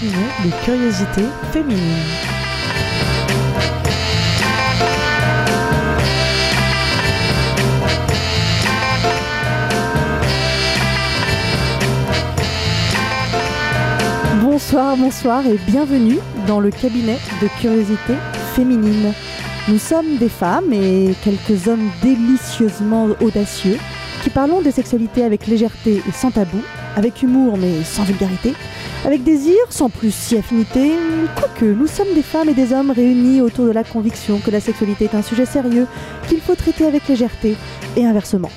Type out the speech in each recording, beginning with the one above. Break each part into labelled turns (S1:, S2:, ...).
S1: cabinet de curiosité féminine. Bonsoir, bonsoir et bienvenue dans le cabinet de curiosité féminine. Nous sommes des femmes et quelques hommes délicieusement audacieux qui parlons des sexualités avec légèreté et sans tabou, avec humour mais sans vulgarité, avec désir sans plus si affinité, quoique nous sommes des femmes et des hommes réunis autour de la conviction que la sexualité est un sujet sérieux qu'il faut traiter avec légèreté et inversement.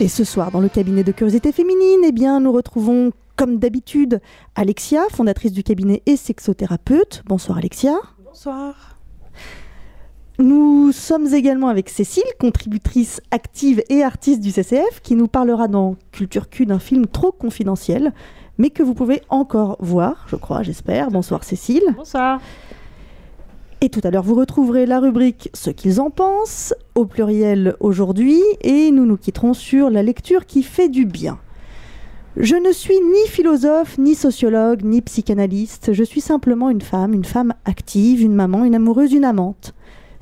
S1: Et ce soir, dans le cabinet de curiosité féminine, eh bien, nous retrouvons, comme d'habitude, Alexia, fondatrice du cabinet et sexothérapeute. Bonsoir Alexia.
S2: Bonsoir.
S1: Nous sommes également avec Cécile, contributrice active et artiste du CCF, qui nous parlera dans Culture Q d'un film trop confidentiel, mais que vous pouvez encore voir, je crois, j'espère. Bonsoir Cécile.
S2: Bonsoir.
S1: Et tout à l'heure, vous retrouverez la rubrique Ce qu'ils en pensent, au pluriel aujourd'hui, et nous nous quitterons sur la lecture qui fait du bien. Je ne suis ni philosophe, ni sociologue, ni psychanalyste, je suis simplement une femme, une femme active, une maman, une amoureuse, une amante.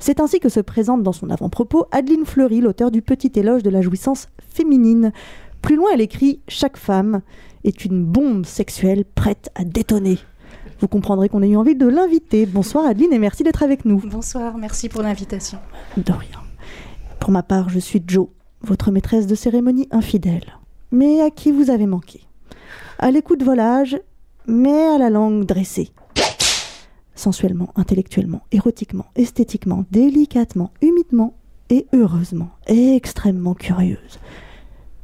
S1: C'est ainsi que se présente dans son avant-propos Adeline Fleury, l'auteur du Petit éloge de la jouissance féminine. Plus loin, elle écrit Chaque femme est une bombe sexuelle prête à détonner. Vous comprendrez qu'on a eu envie de l'inviter. Bonsoir Adeline et merci d'être avec nous.
S2: Bonsoir, merci pour l'invitation.
S1: De rien. Pour ma part, je suis Jo, votre maîtresse de cérémonie infidèle, mais à qui vous avez manqué? À l'écoute volage, mais à la langue dressée. Sensuellement, intellectuellement, érotiquement, esthétiquement, délicatement, humidement et heureusement, et extrêmement curieuse.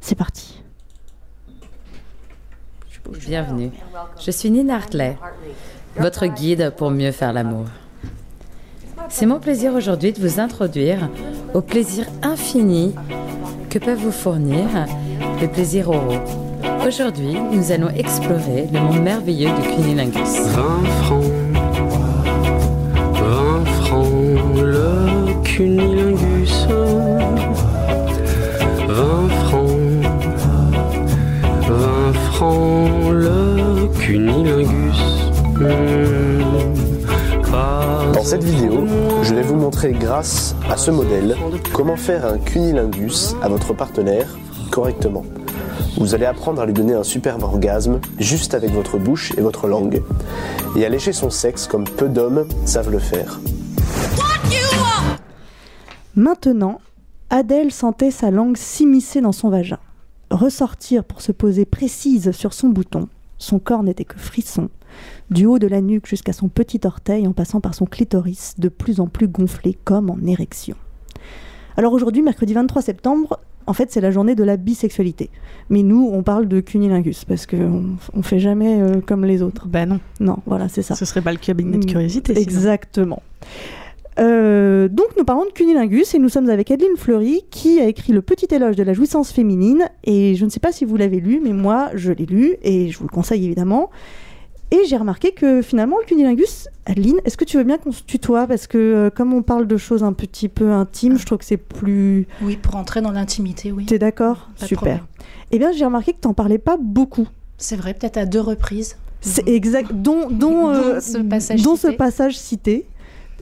S1: C'est parti.
S3: Bienvenue. Je suis Nina Hartley, votre guide pour mieux faire l'amour. C'est mon plaisir aujourd'hui de vous introduire au plaisir infini que peuvent vous fournir les plaisirs oraux. Aujourd'hui, nous allons explorer le monde merveilleux du cunilingus.
S4: 20 francs, cunilingus. 20 francs, 20 francs, le cunilingus. Hmm,
S5: Dans cette vidéo, je vais vous montrer grâce à ce modèle comment faire un cunilingus à votre partenaire correctement. Vous allez apprendre à lui donner un superbe orgasme juste avec votre bouche et votre langue et à lécher son sexe comme peu d'hommes savent le faire.
S1: Maintenant, Adèle sentait sa langue s'immiscer dans son vagin, ressortir pour se poser précise sur son bouton. Son corps n'était que frisson, du haut de la nuque jusqu'à son petit orteil en passant par son clitoris, de plus en plus gonflé comme en érection. Alors aujourd'hui, mercredi 23 septembre, en fait, c'est la journée de la bisexualité. Mais nous, on parle de cunilingus parce qu'on on fait jamais euh, comme les autres.
S2: Ben non,
S1: Non, voilà, c'est ça.
S2: ce serait pas le cabinet de
S1: Mm,
S2: curiosité. sinon.
S1: Euh, donc nous parlons de cunilingus et nous sommes avec Adeline Fleury qui a écrit le petit éloge de la jouissance féminine et je ne sais pas si vous l'avez lu mais moi je l'ai lu et je vous le conseille évidemment et j'ai remarqué que finalement le cunilingus Adeline est-ce que tu veux bien qu'on se tutoie? Parce que euh, comme on parle de choses un petit peu intimes je trouve que c'est plus
S2: Oui, pour entrer dans l'intimité, oui.
S1: t'es d'accord? Super eh bien j'ai remarqué que t'en parlais pas beaucoup
S2: C'est vrai, peut-être à deux reprises.
S1: c'est exact dont dont, euh,
S2: Dont ce passage
S1: dont
S2: cité.
S1: ce passage cité.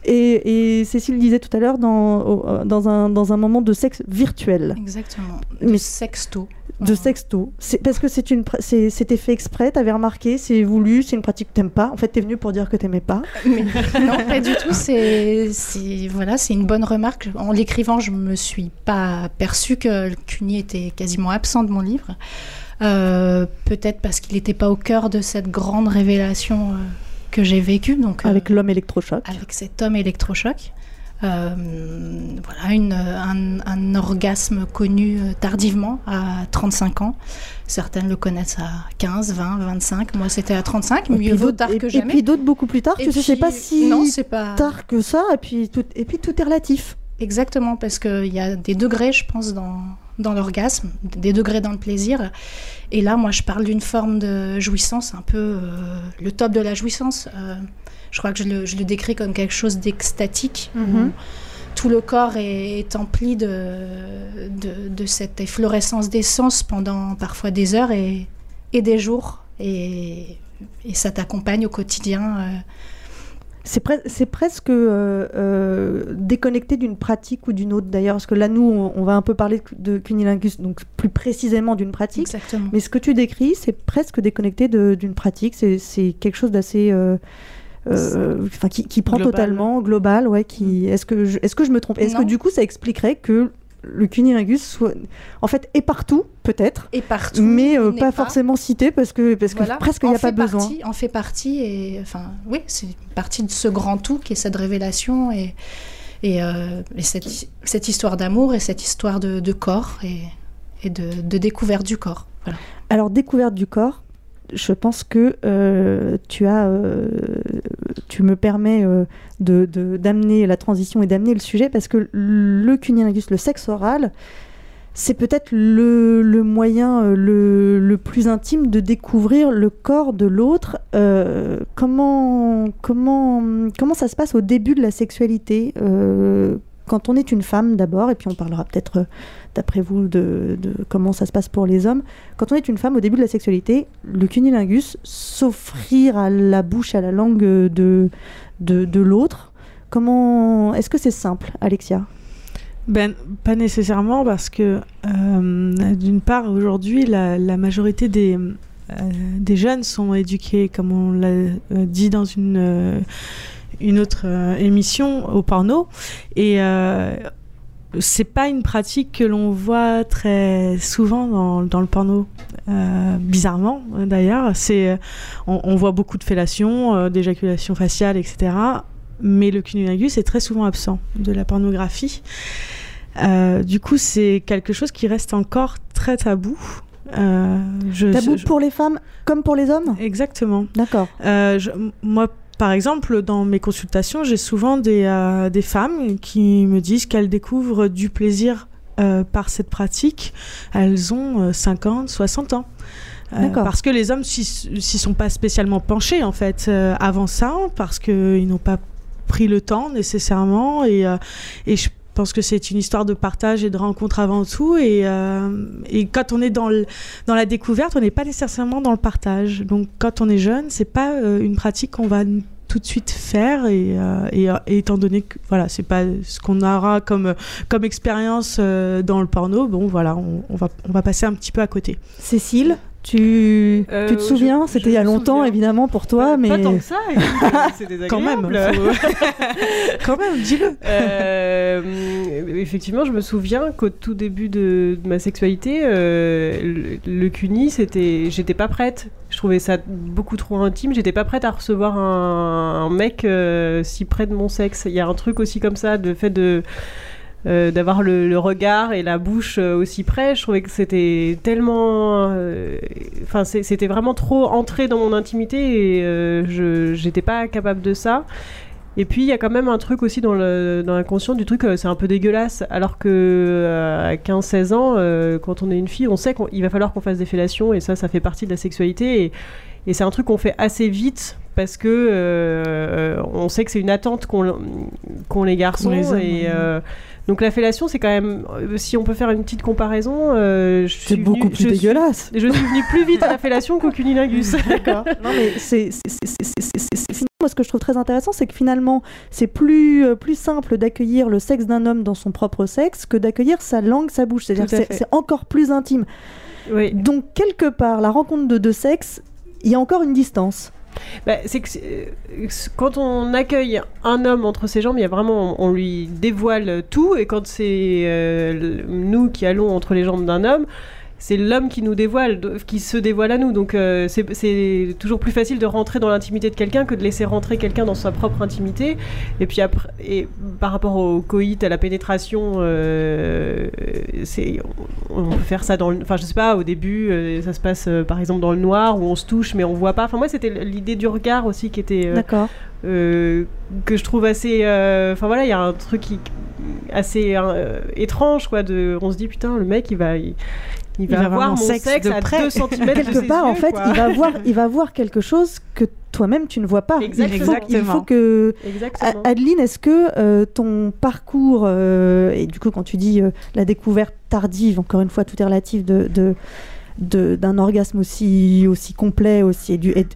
S1: Et, et Cécile disait tout à l'heure dans, euh, dans, un, dans un moment de sexe virtuel,
S2: Exactement.
S1: Mais-
S2: De sexto.
S1: de
S2: Euh,
S1: sexto. C'est parce que c'est une c'était fait exprès, t'avais remarqué, c'est voulu, c'est une pratique que t'aimes pas. En fait, t'es venu pour dire que t'aimais pas.
S2: mais- non, pas du tout. C'est, voilà, c'est une bonne remarque. En l'écrivant, je me suis pas perçue que le cuni était quasiment absent de mon livre. Euh, peut-être parce qu'il n'était pas au cœur de cette grande révélation euh, que j'ai vécue. Donc, euh,
S1: Avec l'homme électrochoc.
S2: avec cet homme électrochoc. Euh, voilà, une, un, un orgasme connu euh, tardivement à 35 ans. Certaines le connaissent à 15, 20, 25. Moi, c'était à 35.
S1: Et
S2: Mieux vaut tard
S1: et-
S2: que
S1: Et
S2: jamais.
S1: puis d'autres beaucoup plus tard.
S2: Et
S1: tu sais, c'est
S2: puis-
S1: pas si
S2: Non, c'est pas.
S1: tard que ça. Et puis tout, et puis tout est relatif.
S2: Exactement, parce qu'il y a des degrés, je pense, dans, dans l'orgasme, des degrés dans le plaisir. Et là, moi, je parle d'une forme de jouissance, un peu euh, le top de la jouissance. Euh, je crois que je le, je le décris comme quelque chose d'extatique.
S1: Mhm.
S2: tout le corps est, est empli de, de, de cette efflorescence d'essence pendant parfois des heures et, et des jours. Et, et ça t'accompagne au quotidien. euh.
S1: C'est pre- c'est presque euh, euh, déconnecté d'une pratique ou d'une autre d'ailleurs, parce que là, nous, on, on va un peu parler de cunilingus, donc plus précisément d'une pratique.
S2: Exactement.
S1: Mais ce que tu décris, c'est presque déconnecté d'une pratique. C'est quelque chose d'assez. euh, enfin, qui, qui prend
S6: Global.
S1: totalement global, ouais. Qui est-ce que je, est-ce que je me trompe? Est-ce que du coup ça expliquerait que le cunilingus soit, en fait, est partout peut-être,
S2: Et partout.
S1: mais euh, pas, forcément cité parce que parce que
S2: Voilà.
S1: presque il n'y a pas
S2: fait
S1: besoin.
S2: partie- en fait partie et enfin oui, c'est partie de ce grand tout qui est cette révélation et et, euh, et cette, cette histoire d'amour et cette histoire de, de corps et, et de, de découverte du corps. Voilà.
S1: Alors, découverte du corps, je pense que euh, tu as, euh, tu me permets euh, de- d'amener la transition et d'amener le sujet parce que le cunilingus, le sexe oral, c'est peut-être le, moyen le, le plus intime de découvrir le corps de l'autre. Comment, comment, comment ça se passe au début de la sexualité? Quand on est une femme d'abord, et puis on parlera peut-être, euh, d'après vous, de, comment ça se passe pour les hommes. Quand on est une femme au début de la sexualité, le cunilingus, s'offrir à la bouche, à la langue de, de, l'autre, comment est-ce que c'est simple, Alexia?
S6: Ben, pas nécessairement parce que, euh, d'une part, aujourd'hui, la, majorité des, euh, des jeunes sont éduqués, comme on l'a dit dans une, une autre euh, émission, au porno. Et euh, c'est pas une pratique que l'on voit très souvent dans, dans le porno. Euh, bizarrement, d'ailleurs. C'est, on, on voit beaucoup de fellation, euh, d'éjaculation faciale, etc. Mais le cunnilingus est très souvent absent de la pornographie. Euh, du coup, c'est quelque chose qui reste encore très tabou. Je-
S1: Tabou
S6: je-
S1: pour les femmes comme pour les hommes?
S6: Exactement.
S1: D'accord.
S6: Moi, par exemple, dans mes consultations, j'ai souvent des, euh, des femmes qui me disent qu'elles découvrent du plaisir euh, par cette pratique. Elles ont euh, 50, 60 ans. Euh, parce que les hommes s'y s'y sont pas spécialement penchés en fait euh, avant ça, parce qu'ils n'ont pas pris le temps nécessairement et, euh, et je pense que c'est une histoire de partage et de rencontre avant tout. Et, euh, et quand on est dans, le, dans la découverte on n'est pas nécessairement dans le partage. Donc quand on est jeune c'est pas euh, une pratique qu'on va tout de suite faire. Et, euh, et, et étant donné que voilà c'est pas ce qu'on aura comme comme expérience euh, dans le porno bon voilà on, on va on va passer un petit peu à côté.
S1: Cécile, tu,
S7: Euh,
S1: tu te
S7: je-
S1: souviens?
S7: je
S1: C'était il y a longtemps,
S7: souviens.
S1: évidemment, pour toi,
S7: Pas-
S1: mais...
S7: Pas tant que ça, c'est désagréable.
S6: quand même faut- quand même dis-le.
S7: Euh, effectivement, je me souviens qu'au tout début de, ma sexualité, euh, le, le c'était, j'étais pas prête. Je trouvais ça beaucoup trop intime. J'étais pas prête à recevoir un, mec euh, si près de mon sexe. Il y a un truc aussi comme ça, de fait de euh, d'avoir le, le regard et la bouche euh, aussi près. Je trouvais que c'était tellement, euh, enfin, c'était vraiment trop entré dans mon intimité et euh, je j'étais pas capable de ça. Et puis il y a quand même un truc aussi dans le dans l'inconscient du truc, euh, c'est un peu dégueulasse. Alors que euh, à 15-16 ans, euh, quand on est une fille, on sait qu'il va falloir qu'on fasse des fellations et ça, ça fait partie de la sexualité. Et, et c'est un truc qu'on fait assez vite parce que euh, on sait que c'est une attente qu'ont qu'ont les garçons.
S6: les hommes,
S7: et
S6: ouais.
S7: Donc la fellation, c'est quand même, euh, si on peut faire une petite comparaison, euh,
S1: C'est beaucoup
S7: venue-
S1: plus
S7: je suis-
S1: dégueulasse.
S7: je suis venue plus vite à la fellation qu'au cunilingus.
S1: D'accord. Non, mais c'est moi, ce que je trouve très intéressant, c'est que finalement, c'est plus, euh, plus simple d'accueillir le sexe d'un homme dans son propre sexe que d'accueillir sa langue, sa bouche. C'est-à-dire que c'est encore plus intime.
S7: oui.
S1: Donc, quelque part, la rencontre de deux sexes, il y a encore une distance.
S7: Bah, c'est que euh, quand on accueille un homme entre ses jambes, il y a vraiment, on lui dévoile tout, et quand c'est euh, nous qui allons entre les jambes d'un homme, c'est l'homme qui nous dévoile, qui se dévoile à nous. Donc euh, c'est- toujours plus facile de rentrer dans l'intimité de quelqu'un que de laisser rentrer quelqu'un dans sa propre intimité. Et puis après, et par rapport au coït, à la pénétration, euh, on, on peut faire ça dans, le- enfin je sais pas, au début, euh, ça se passe euh, par exemple dans le noir où on se touche mais on voit pas. Enfin moi c'était l'idée du regard aussi qui était
S1: D'accord.
S7: euh, que je trouve assez euh, enfin voilà il y a un truc qui assez euh, étrange quoi de on se dit putain le mec il va il, il va,
S6: va voir mon sexe
S7: sexe,
S6: de
S7: à
S6: près.
S7: 2 cm
S1: Quelque part, en fait, il va voir, il va voir quelque chose que toi-même tu ne vois pas.
S7: Exactement.
S1: Il faut, il faut que
S7: Exactement.
S1: Adeline, est-ce que euh, ton parcours, euh, et du coup quand tu dis euh, la découverte tardive, encore une fois tout est relatif, de, de, de- d'un orgasme aussi, aussi complet, aussi... et du- et-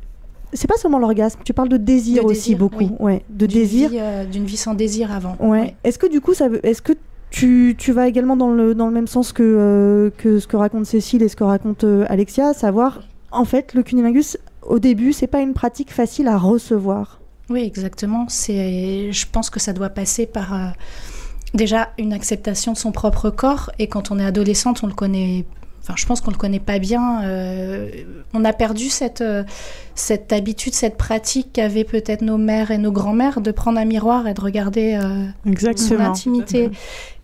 S1: c'est pas seulement l'orgasme, tu parles de désir
S2: De
S1: aussi
S2: désir,
S1: beaucoup,
S2: oui.
S1: ouais, de
S2: D'une
S1: désir.
S2: vie, euh, D'une vie sans désir avant.
S1: Ouais.
S2: Oui.
S1: Est-ce que du coup, ça veut- est-ce que tu, tu vas également dans le, dans le même sens que, euh, que ce que raconte Cécile et ce que raconte euh, Alexia, à savoir, en fait, le cunilingus, au début, c'est pas une pratique facile à recevoir.
S2: Oui, exactement. C'est, je pense que ça doit passer par euh, déjà une acceptation de son propre corps. Et quand on est adolescente, on le connaît. Enfin, je pense qu'on le connaît pas bien. euh, on a perdu cette euh, cette habitude, cette pratique qu'avaient peut-être nos mères et nos grands-mères de prendre un miroir et de regarder euh, son
S6: Exactement.
S2: intimité.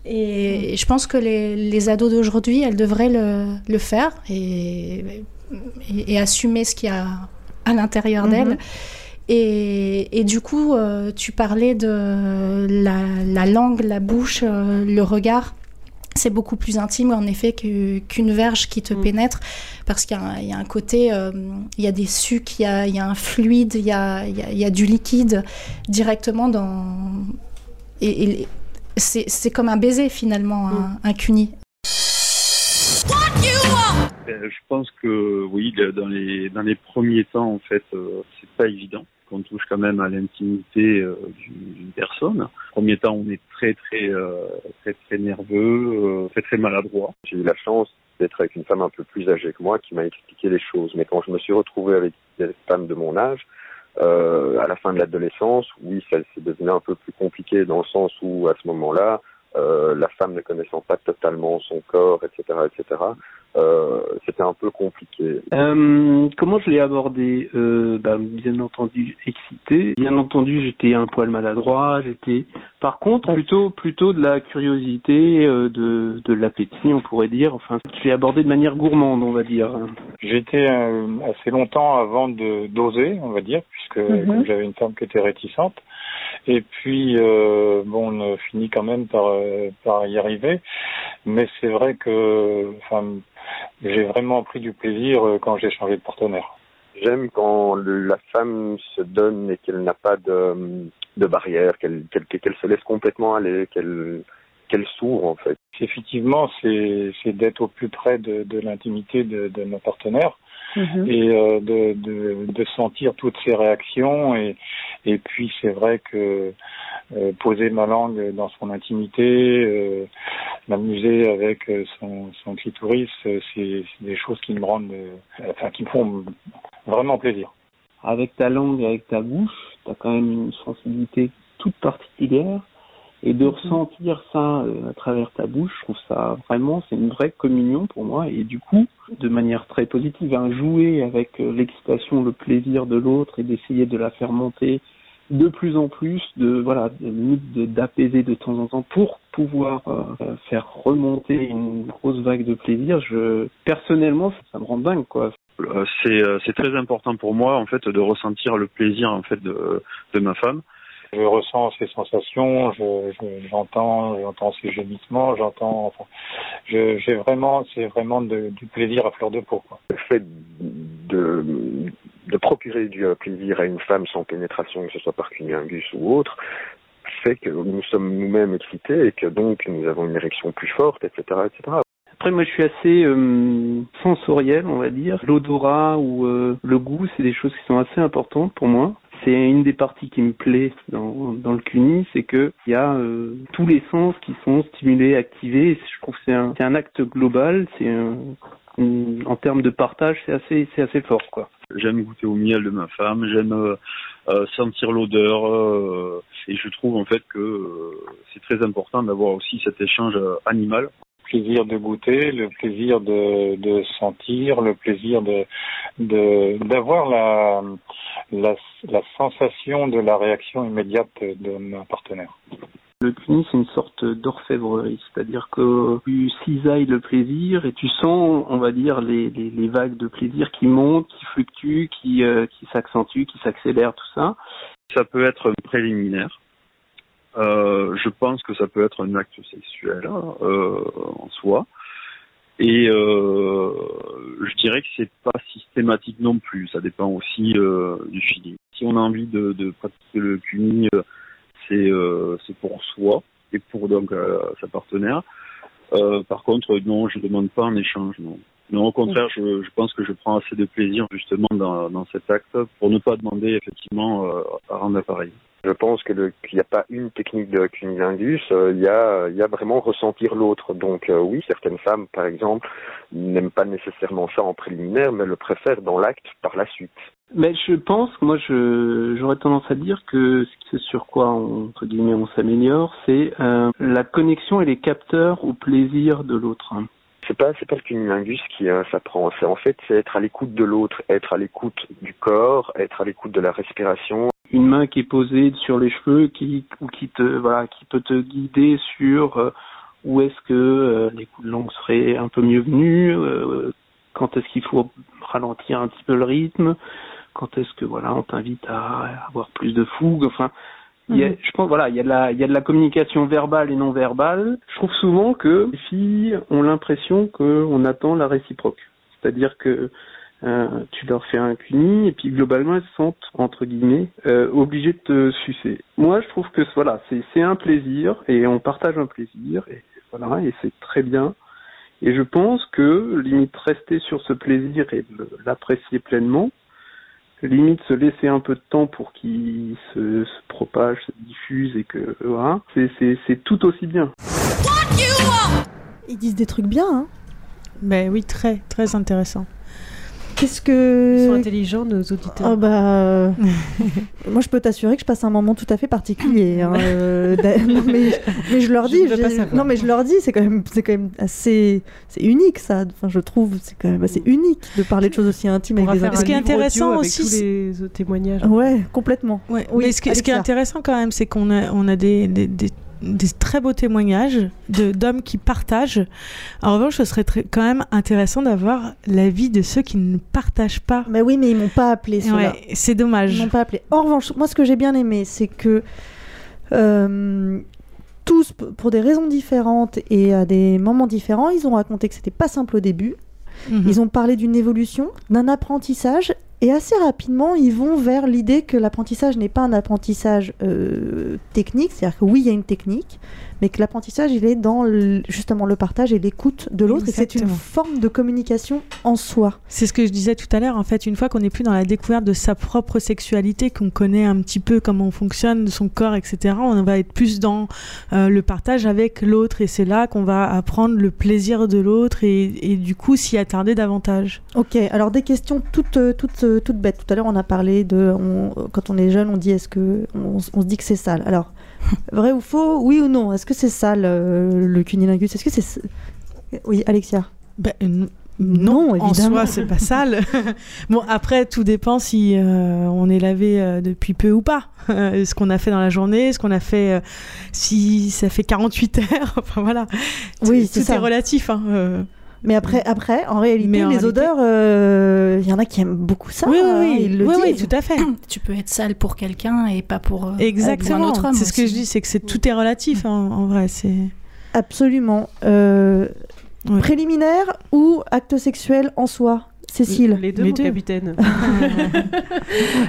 S2: Et je pense que les, les ados d'aujourd'hui, elles devraient le, le faire et, et, et assumer ce qu'il y a à l'intérieur
S1: Mhm.
S2: d'elles. Et, et du coup, euh, tu parlais de la, la langue, la bouche, euh, le regard. C'est beaucoup plus intime, en effet, qu'une verge qui te
S7: Mm.
S2: pénètre, parce qu'il y, a un- il y a un côté, euh, il y a des sucs, il y a, il y a un fluide, il y a, il y a- il y a du liquide directement dans... Et, et c'est comme un baiser, finalement, un, un cuni.
S8: Euh, Je pense que oui, dans les dans les premiers temps, en fait, euh, c'est pas évident. qu'on touche quand même à l'intimité euh, d'une d'une personne. Premier temps, on est très très euh, très très nerveux, euh, très très maladroit.
S9: J'ai eu la chance d'être avec une femme un peu plus âgée que moi qui m'a expliqué les choses. Mais quand je me suis retrouvé avec des femmes de mon âge, euh, à la fin de l'adolescence, oui, ça c'est devenu un peu plus compliqué dans le sens où à ce moment-là, euh, la femme ne connaissant pas totalement son corps, etc., etc., euh, c'était un peu compliqué.
S10: Euh, comment je l'ai abordé euh, bah, Bien entendu excité. Bien entendu, j'étais un poil maladroit. J'étais, par contre, plutôt plutôt de la curiosité, euh, de de l'appétit, on pourrait dire. Enfin, je l'ai abordé de manière gourmande, on va dire.
S11: J'étais euh, assez longtemps avant de d'oser, on va dire, puisque
S1: Mhm.
S11: j'avais une femme qui était réticente. Et puis, euh, bon, on a fini quand même par, euh, par y arriver. Mais c'est vrai que enfin, j'ai vraiment pris du plaisir euh, quand j'ai changé de partenaire.
S9: J'aime quand la femme se donne et qu'elle n'a pas de, de barrière, qu'elle qu'elle se laisse complètement aller, qu'elle qu'elle s'ouvre en fait.
S11: Effectivement, c'est c'est d'être au plus près de, de l'intimité de, de nos partenaires
S1: Mhm.
S11: et euh, de, de, de sentir toutes ces réactions et, et puis c'est vrai que euh, poser ma langue dans son intimité, euh, m'amuser avec son, son clitoris, c'est c'est des choses qui me rendent, euh, enfin qui me font vraiment plaisir.
S10: Avec ta langue, avec ta bouche, t'as quand même une sensibilité toute particulière. Et de ressentir ça euh, à travers ta bouche, je trouve ça vraiment, c'est une vraie communion pour moi. Et du coup, de manière très positive, hein, jouer avec euh, l'excitation, le plaisir de l'autre et d'essayer de la faire monter de plus en plus, de voilà, de- limite de- d'apaiser de temps en temps pour pouvoir euh, faire remonter une grosse vague de plaisir. Je personnellement, ça me rend dingue quoi.
S8: Euh, C'est euh, c'est très important pour moi en fait de ressentir le plaisir en fait de de ma femme.
S11: Je ressens ses sensations, je- je- j'entends, j'entends ses gémissements, j'entends, enfin, je- j'ai vraiment, c'est vraiment de- du plaisir à fleur de peau. Quoi.
S9: Le fait de, de procurer du plaisir à une femme sans pénétration, que ce soit par cunilingus ou autre, fait que nous sommes nous-mêmes excités et que donc nous avons une érection plus forte, etc., etc.
S10: Après, moi, je suis assez euh, sensoriel, on va dire. L'odorat ou euh, le goût, c'est des choses qui sont assez importantes pour moi. C'est une des parties qui me plaît dans, le CUNY, c'est que il y a euh, tous les sens qui sont stimulés, activés. Je trouve que c'est un, acte global. C'est en termes de partage, c'est assez, fort.
S8: J'aime goûter au miel de ma femme, j'aime euh, euh, sentir l'odeur et je trouve en fait que c'est très important d'avoir aussi cet échange animal.
S11: Le plaisir de goûter, le plaisir de, de sentir, le plaisir de de- d'avoir la, la la sensation de la réaction immédiate de mon partenaire.
S10: Le CUNY, c'est une sorte d'orfèvrerie, c'est-à-dire que tu cisailles le plaisir et tu sens, on va dire, les, les, les vagues de plaisir qui montent, qui fluctuent, qui, euh, qui s'accentuent, qui s'accélèrent, tout ça.
S8: Ça peut être préliminaire. Euh, je pense que ça peut être un acte sexuel euh, en soi. Et euh, je dirais que c'est pas systématique non plus. Ça dépend aussi du feeling. Si on a envie de, pratiquer le euh, c'est pour soi et pour donc sa partenaire. Par contre, non, je demande pas un échange. Non. Non, au contraire, je, pense que je prends assez de plaisir justement dans, cet acte pour ne pas demander effectivement à rendre l'appareil.
S9: Je pense que le- qu'il n'y a pas une technique de cunilingus, euh, il y, a, il y a vraiment ressentir l'autre. Donc euh, oui, certaines femmes, par exemple, n'aiment pas nécessairement ça en préliminaire, mais le préfèrent dans l'acte par la suite.
S10: Mais je pense, moi, j'aurais tendance à dire que ce sur quoi, on, entre guillemets, on s'améliore, c'est euh, la connexion et les capteurs au plaisir de l'autre.
S9: C'est pas c'est pas le cunilingus qui euh, s'apprend. C'est en fait c'est être à l'écoute de l'autre, être à l'écoute du corps, être à l'écoute de la respiration.
S10: Une main qui est posée sur les cheveux, qui ou qui te voilà, qui peut te guider sur euh, où est-ce que euh, les coups de langue seraient un peu mieux venus, euh, quand est-ce qu'il faut ralentir un petit peu le rythme, quand est-ce que voilà, on t'invite à avoir plus de fougue, enfin. Il y a,
S6: Mhm.
S10: je pense voilà, il y a de la il y a de la communication verbale et non verbale. Je trouve souvent que les filles ont l'impression qu'on attend la réciproque. C'est-à-dire que euh, tu leur fais un cuni et puis globalement elles se sentent entre guillemets euh, obligées de te sucer. Moi je trouve que voilà c'est c'est un plaisir et on partage un plaisir et voilà et c'est très bien. Et je pense que limite rester sur ce plaisir et l'apprécier pleinement, limite se laisser un peu de temps pour qu'il se, se propage, se diffuse et que voilà, c'est c'est c'est tout aussi bien.
S1: Ils disent des trucs bien, hein.
S6: Ben oui, très, très intéressant.
S1: Qu'est-ce que.
S7: Ils sont intelligents, nos auditeurs.
S1: Ah bah, euh, moi je peux t'assurer que je passe un moment tout à fait particulier. hein, euh, non, mais, mais je leur
S7: Je
S1: dis,
S7: savoir.
S1: non mais je leur dis, c'est quand même, c'est quand même assez, c'est unique ça. Enfin, je trouve, c'est quand même assez unique de parler de choses aussi intimes
S7: On
S1: avec des
S6: Ce qui est intéressant aussi,
S7: tous les autres témoignages.
S1: Ouais, complètement.
S6: Ouais,
S1: Oui,
S6: mais ce qui, ce qui est intéressant quand même, c'est qu'on a, on a des, des, des- des très beaux témoignages de- d'hommes qui partagent. En revanche, ce serait très- quand même intéressant d'avoir l'avis de ceux qui ne partagent pas.
S1: Mais oui, mais ils m'ont pas appelé.
S6: Ouais, c'est
S1: Ils
S6: dommage.
S1: m'ont pas appelé. En revanche, moi, ce que j'ai bien aimé, c'est que euh, tous, pour des raisons différentes et à des moments différents, ils ont raconté que c'était pas simple au début.
S6: Mhm.
S1: Ils ont parlé d'une évolution, d'un apprentissage, et assez rapidement, ils vont vers l'idée que l'apprentissage n'est pas un apprentissage euh, technique, c'est-à-dire que oui, il y a une technique, mais que l'apprentissage, il est dans le- justement le partage et l'écoute de l'autre, et c'est une forme de communication en soi.
S6: C'est ce que je disais tout à l'heure. En fait, une fois qu'on n'est plus dans la découverte de sa propre sexualité, qu'on connaît un petit peu comment on fonctionne, de son corps, etc., on va être plus dans euh, le partage avec l'autre. Et c'est là qu'on va apprendre le plaisir de l'autre et, et du coup s'y attarder davantage.
S1: Ok, alors des questions toutes, euh, toutes, euh, toutes bêtes. Tout à l'heure, on a parlé de. on- quand on est jeune, on dit est-ce que. On, on se dit que c'est sale? Alors, vrai ou faux Oui ou non Est-ce que c'est sale euh, le cunilingus? Est-ce que c'est. Oui, Alexia
S6: Ben,
S1: Non,
S6: en
S1: évidemment.
S6: soi, c'est pas sale. bon, après, tout dépend si euh, on est lavé euh, depuis peu ou pas. ce qu'on a fait dans la journée, ce qu'on a fait, euh, si ça fait 48 heures. enfin voilà.
S1: Oui,
S6: Tout
S1: c'est ça.
S6: est relatif. hein.
S1: Mais après, après, en réalité,
S6: Mais en
S1: les
S6: réalité-
S1: odeurs, euh, il y en a qui aiment beaucoup ça.
S6: oui, oui,
S1: hein,
S6: oui,
S1: ils le
S6: oui, tout à fait.
S2: Tu peux être sale pour quelqu'un et pas pour, euh, pour un
S6: Exactement.
S2: autre homme.
S6: C'est ce que je dis, c'est que c'est tout est relatif hein, en vrai. C'est
S1: Absolument. Euh,
S6: Ouais.
S1: Préliminaire ou acte sexuel en soi Cécile
S7: Les deux,
S6: Les
S7: mon
S6: deux.
S7: capitaine.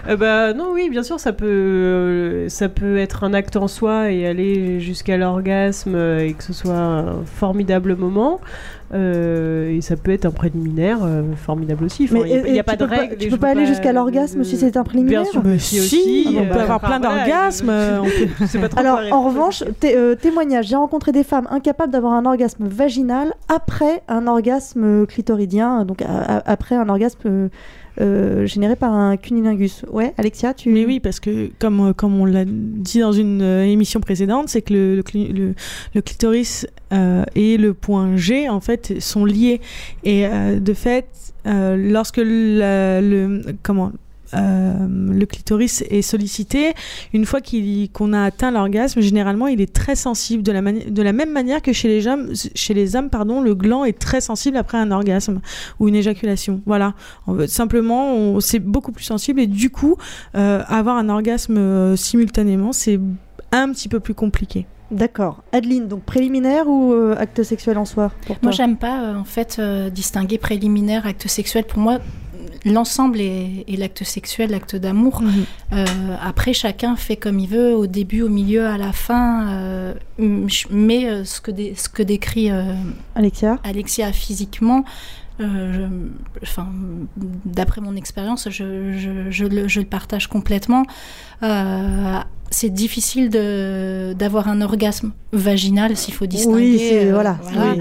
S7: Euh, bah non, oui, bien sûr, ça peut, euh, ça peut être un acte en soi et aller jusqu'à l'orgasme euh, et que ce soit un formidable moment. Euh, et ça peut être un préliminaire euh, formidable aussi. Enfin,
S1: Mais
S7: il n'y a, pas
S1: tu
S7: de
S1: peux pas-
S7: règle.
S1: tu peux pas aller jusqu'à l'orgasme si c'est un préliminaire
S7: Bien sûr,
S6: Mais
S7: que si,
S6: si,
S7: aussi.
S6: on
S7: euh,
S6: peut avoir plein d'orgasmes, euh,
S1: Alors, en revanche, té- euh, témoignage, j'ai rencontré des femmes incapables d'avoir un orgasme vaginal après un orgasme clitoridien, donc après un orgasme euh, généré par un cunilingus. Ouais, Alexia, tu...
S6: Mais oui, parce que comme, euh, comme on l'a dit dans une euh, émission précédente, c'est que le, le, cli- le- le clitoris et le point G en fait sont liés. Et de fait, lorsque le comment le clitoris est sollicité, une fois qu'il- qu'on a atteint l'orgasme, généralement il est très sensible de la, mani- de la même manière que chez les hommes, chez les hommes pardon, le gland est très sensible après un orgasme ou une éjaculation. Voilà. On veut- simplement, on- c'est beaucoup plus sensible et du coup, euh, avoir un orgasme euh, simultanément, c'est un petit peu plus compliqué.
S1: D'accord. Adeline, donc préliminaire ou euh, acte sexuel en soi pour toi?
S2: Moi, j'aime pas euh, en fait euh, distinguer préliminaire, acte sexuel. Pour moi, l'ensemble est, est l'acte sexuel, l'acte d'amour.
S1: Mhm.
S2: Euh, après, chacun fait comme il veut, au début, au milieu, à la fin. euh, mais euh, ce, que dé- ce que décrit
S1: Alexia
S2: Alexia physiquement, enfin, d'après mon expérience, je, je- je le, je le partage complètement. C'est difficile de- d'avoir un orgasme vaginal s'il faut distinguer.
S1: Oui,
S2: euh,
S1: voilà.
S2: voilà.
S1: Oui.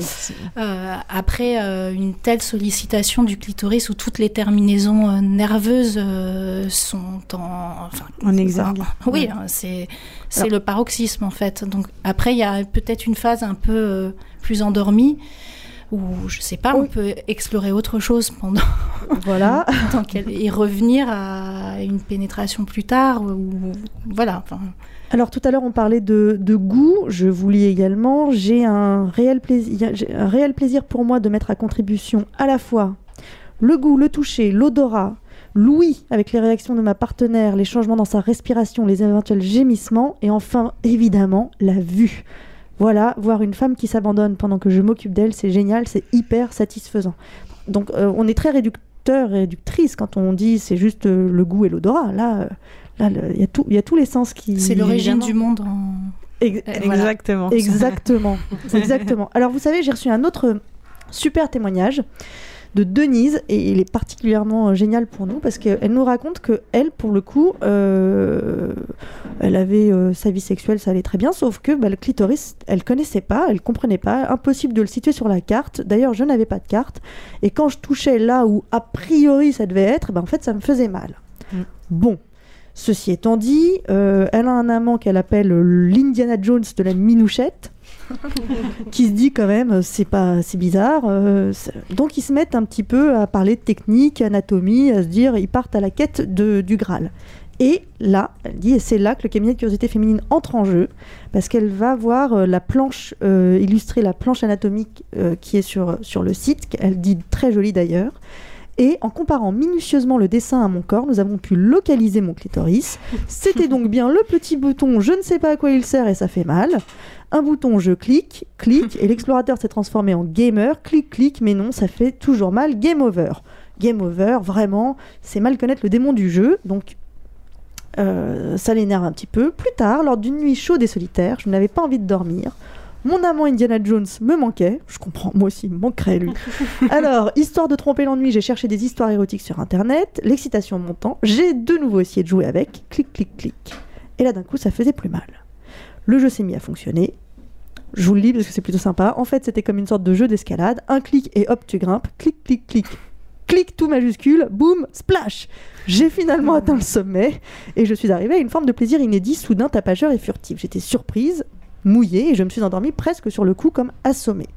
S2: Euh, après euh, une telle sollicitation du clitoris où toutes les terminaisons nerveuses euh, sont en, enfin,
S6: En exergue.
S2: oui,
S6: Ouais.
S2: hein, c'est c'est le paroxysme en fait. Donc après il y a peut-être une phase un peu plus endormie où je sais pas, on peut explorer autre chose pendant
S1: Voilà.
S2: et revenir à une pénétration plus tard ou voilà. enfin,
S1: Alors tout à l'heure on parlait de, de goût, je vous lis également, j'ai un, réel plaisir- j'ai un réel plaisir pour moi de mettre à contribution à la fois le goût, le toucher, l'odorat, l'ouïe avec les réactions de ma partenaire, les changements dans sa respiration, les éventuels gémissements et enfin évidemment la vue. Voilà, voir une femme qui s'abandonne pendant que je m'occupe d'elle, c'est génial, c'est hyper satisfaisant. Donc euh, on est très réducteur et réductrice quand on dit c'est juste euh, le goût et l'odorat. Là, euh, là, il y, a tout- il y a tous les sens qui...
S2: c'est l'origine du monde en
S1: Ex-
S2: voilà.
S6: Exactement.
S1: Exactement. Exactement. Alors, vous savez, j'ai reçu un autre super témoignage de Denise et il est particulièrement euh, génial pour nous parce qu'elle nous raconte que elle, pour le coup, euh, elle avait euh, sa vie sexuelle, ça allait très bien, sauf que bah, le clitoris, elle connaissait pas, elle comprenait pas, impossible de le situer sur la carte. D'ailleurs, je n'avais pas de carte et quand je touchais là où a priori ça devait être, bah, en fait, ça me faisait mal.
S6: Mm.
S1: Bon. Ceci étant dit, euh, elle a un amant qu'elle appelle l'Indiana Jones de la minouchette, qui se dit quand même, euh, c'est pas, c'est bizarre. euh, donc ils se mettent un petit peu à parler de technique, anatomie, à se dire, ils partent à la quête de, du Graal. Et là, elle dit, et c'est là que le cabinet de curiosité féminine entre en jeu, parce qu'elle va voir euh, la planche, illustrer la planche anatomique qui est sur, sur le site, elle dit très jolie d'ailleurs. Et en comparant minutieusement le dessin à mon corps, nous avons pu localiser mon clitoris. C'était donc bien le petit bouton je ne sais pas à quoi il sert et ça fait mal. Un bouton je clique, clique, et l'explorateur s'est transformé en gamer, clic, clic, mais non, ça fait toujours mal, game over. Game over, vraiment, c'est mal connaître le démon du jeu, donc euh, ça l'énerve un petit peu. Plus tard, lors d'une nuit chaude et solitaire, je n'avais pas envie de dormir. Mon amant Indiana Jones me manquait. Je comprends, moi aussi, il me manquerait lui. Alors, histoire de tromper l'ennui, j'ai cherché des histoires érotiques sur internet. L'excitation montant, j'ai de nouveau essayé de jouer avec. Clic, clic, clic. Et là, d'un coup, ça faisait plus mal. Le jeu s'est mis à fonctionner. Je vous le lis parce que c'est plutôt sympa. En fait, c'était comme une sorte de jeu d'escalade. Un clic et hop, tu grimpes. Clic, clic, clic. Clic tout majuscule, boum, splash. J'ai finalement atteint le sommet et je suis arrivée à une forme de plaisir inédit, soudain tapageur et furtif. J'étais surprise, mouillée et je me suis endormie presque sur le coup comme assommée.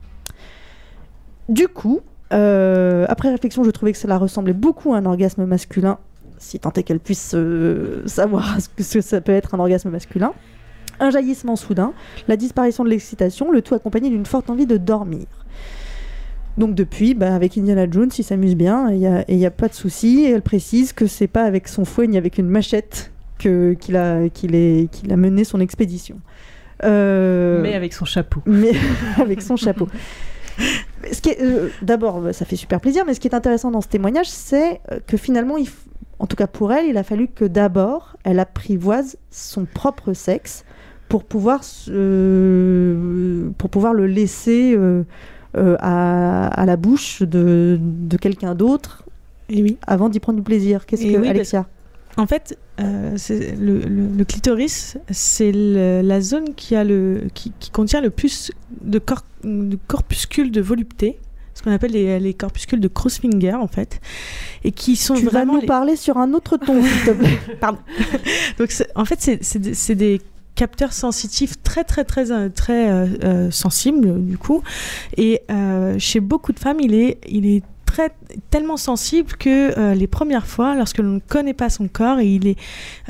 S1: Du coup, euh, après réflexion, je trouvais que cela ressemblait beaucoup à un orgasme masculin, si tant est qu'elle puisse euh, savoir ce que, ça peut être un orgasme masculin. Un jaillissement soudain, la disparition de l'excitation, le tout accompagné d'une forte envie de dormir. Donc depuis, bah, avec Indiana Jones, il s'amuse bien et il n'y a, pas de souci. Elle précise que c'est pas avec son fouet ni avec une machette qu'il a mené son expédition. Euh,
S7: Mais avec son chapeau.
S1: mais avec son chapeau. Ce qui euh, D'abord, bah, ça fait super plaisir, mais ce qui est intéressant dans ce témoignage, c'est euh, que finalement, il f- en tout cas pour elle, il a fallu que d'abord, elle apprivoise son propre sexe pour pouvoir, euh, pour pouvoir le laisser euh, euh, à, à la bouche de, de quelqu'un d'autre
S6: Et oui.
S1: avant d'y prendre du plaisir. Qu'est-ce que,
S6: oui,
S1: Alexia?
S6: En fait, euh, le, le- le clitoris, c'est la zone qui, a le, qui, qui contient le plus de, cor- de corpuscules de volupté, ce qu'on appelle les, les corpuscules de Crossfinger, en fait, et qui sont
S1: Tu vas
S6: vraiment...
S1: nous
S6: les-
S1: parler sur un autre ton, s'il te plaît.
S6: Pardon. Donc, en fait, c'est- des- capteurs sensitifs très très très euh, très euh, euh, sensibles du coup et euh, chez beaucoup de femmes il est il est tellement sensible que euh, les premières fois lorsque l'on ne connaît pas son corps il est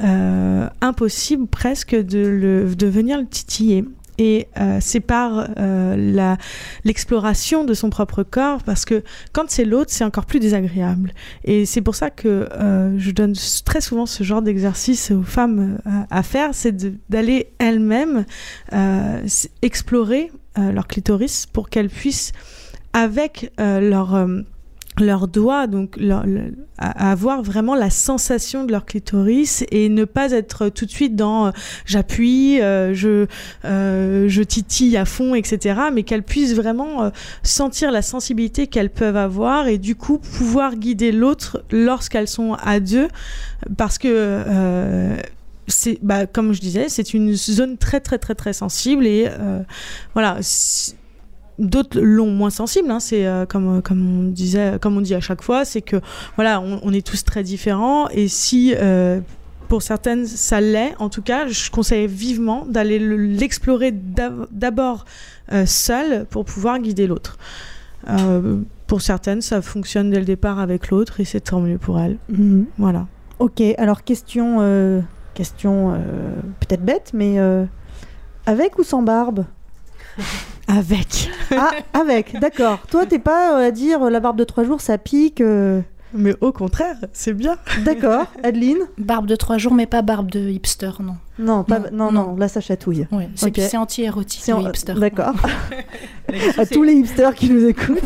S6: euh, impossible presque de venir le titiller et euh, euh, la- l'exploration de son propre corps parce que quand c'est l'autre, c'est encore plus désagréable. Et c'est pour ça que je donne très souvent ce genre d'exercice aux femmes à, faire, c'est d'aller elles-mêmes explorer leur clitoris pour qu'elles puissent, avec leur leurs doigts, donc avoir vraiment la sensation de leur clitoris et ne pas être tout de suite dans euh, j'appuie, euh, je, euh, je titille à fond, etc. Mais qu'elles puissent vraiment sentir la sensibilité qu'elles peuvent avoir et du coup pouvoir guider l'autre lorsqu'elles sont à deux parce que c'est bah, comme je disais, c'est une zone très très très très sensible et voilà. D'autres l'ont moins sensible, hein, c'est euh, comme comme on disait, comme on dit à chaque fois, c'est que voilà, on, on est tous très différents et si euh, pour certaines ça l'est, en tout cas, je conseille vivement d'aller le- l'explorer d'abord euh, seul pour pouvoir guider l'autre. Euh, pour certaines, ça fonctionne dès le départ avec l'autre et c'est tant mieux pour elles.
S1: Mhm.
S6: Voilà.
S1: Ok, alors question, euh, question euh, peut-être bête, mais euh, avec ou sans barbe?
S6: Avec.
S1: Ah, avec, d'accord. Toi, t'es pas euh, à dire la barbe de trois jours, ça pique. euh,
S6: Mais au contraire, c'est bien.
S1: D'accord, Adeline?
S2: Barbe de trois jours, mais pas barbe de hipster, non.
S1: Non, pas, non,
S2: Non,
S1: non, là ça chatouille.
S2: Ouais, c'est anti-érotique,
S1: C'est
S2: hipster.
S1: D'accord. À tous les hipsters qui nous écoutent.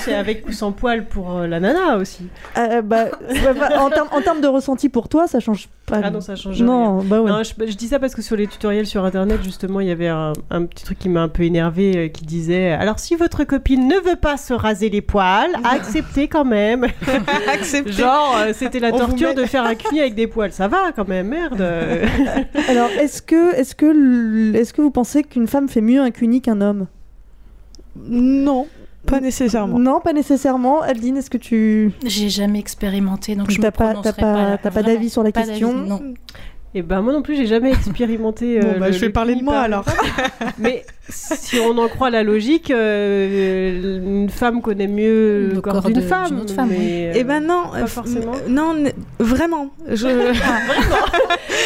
S7: c'est avec ou sans poil pour euh, la nana aussi.
S1: Euh, bah, bah, en, termes, de ressenti pour toi, ça change pas.
S7: Ah non, ça change
S1: Non,
S7: rien.
S1: bah ouais.
S7: Non, je, je dis ça parce que sur les tutoriels sur internet, justement, il y avait un, un petit truc qui m'a un peu énervé euh, qui disait Alors, si votre copine ne veut pas se raser les poils, acceptez quand même.
S6: Acceptez.
S7: Genre, euh, c'était la
S6: On
S7: torture
S6: met-
S7: de faire un cuni avec des poils. Ça va quand même, merde.
S1: Alors, est-ce que, est-ce que, est-ce que vous pensez qu'une femme fait mieux un cuni qu'un homme?
S6: Non, pas nécessairement.
S1: Non, pas nécessairement. Adeline, est-ce que tu
S2: J'ai jamais expérimenté, donc je me
S1: pas- t'as pas- pas
S2: Vraiment,
S1: d'avis sur la
S2: pas
S1: question
S2: Non.
S7: Et ben moi non plus, j'ai jamais expérimenté.
S6: Bon,
S7: euh,
S6: bah,
S7: le-
S6: je vais
S7: le
S6: parler de moi,
S7: par-
S6: alors.
S7: Mais si on en croit la logique, euh, une femme connaît mieux le, corps, d'une femme.
S2: autre femme,
S7: mais,
S2: oui.
S7: euh,
S6: Et ben non,
S7: pas
S6: euh,
S7: forcément.
S6: Non, vraiment. Je...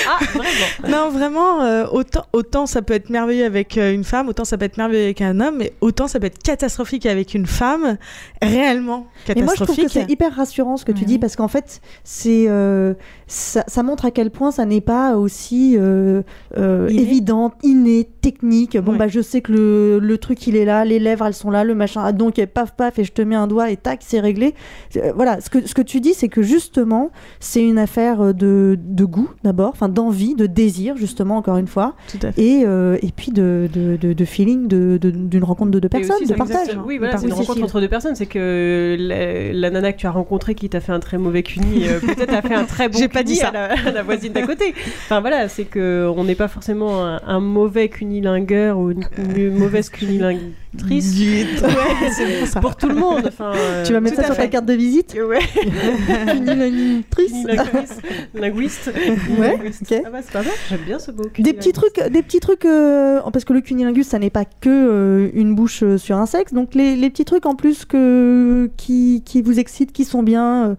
S7: Ah, vraiment
S6: non, vraiment. euh, autant, autant ça peut être merveilleux avec une femme, autant ça peut être merveilleux avec un homme, mais autant ça peut être catastrophique avec une femme. Réellement
S1: Et moi, je trouve que
S6: catastrophique.
S1: c'est hyper rassurant ce que tu dis parce qu'en fait, c'est euh, ça, ça montre à quel point ça n'est pas aussi euh, euh,
S6: Inné.
S1: évident, inné, technique. Bon,
S6: Ouais.
S1: bah, je sais que le, le truc il est là, les lèvres elles sont là, le machin, ah, donc et paf paf, et je te mets un doigt et tac, c'est réglé. Euh, voilà, ce que, ce que tu dis, c'est que justement, c'est une affaire euh, de, de goût d'abord, enfin d'envie, de désir, justement, encore une fois,
S6: Tout à fait.
S1: et, euh, et puis de, de, de, de feeling de- de- d'une rencontre de deux personnes,
S7: aussi,
S1: de partage.
S7: exact- Oui,
S1: De
S7: voilà, c'est une rencontre entre deux personnes. C'est que la, la nana que tu as rencontrée qui t'a fait un très mauvais cuni, euh, peut-être a fait un très bon
S6: J'ai pas dit ça.
S7: À, la, à la voisine d'à côté. Enfin voilà, c'est que on n'est pas forcément un, un mauvais cunilingueur ou une, une mauvaise cunilingutrice.
S6: Ouais, ça.
S7: Pour tout le monde. Enfin, euh,
S1: Tu vas mettre ça sur ta carte de visite
S7: Ouais. Cunilingutrice, linguiste.
S1: Ouais,
S7: Linguiste.
S1: ok.
S7: Ah bah c'est pas mal. J'aime bien ce mot.
S1: Des petits trucs, des petits trucs, euh, parce que le cunilingus, ça n'est pas que euh, une bouche sur un sexe. Donc les, les petits trucs en plus que qui, qui vous excitent, qui sont bien.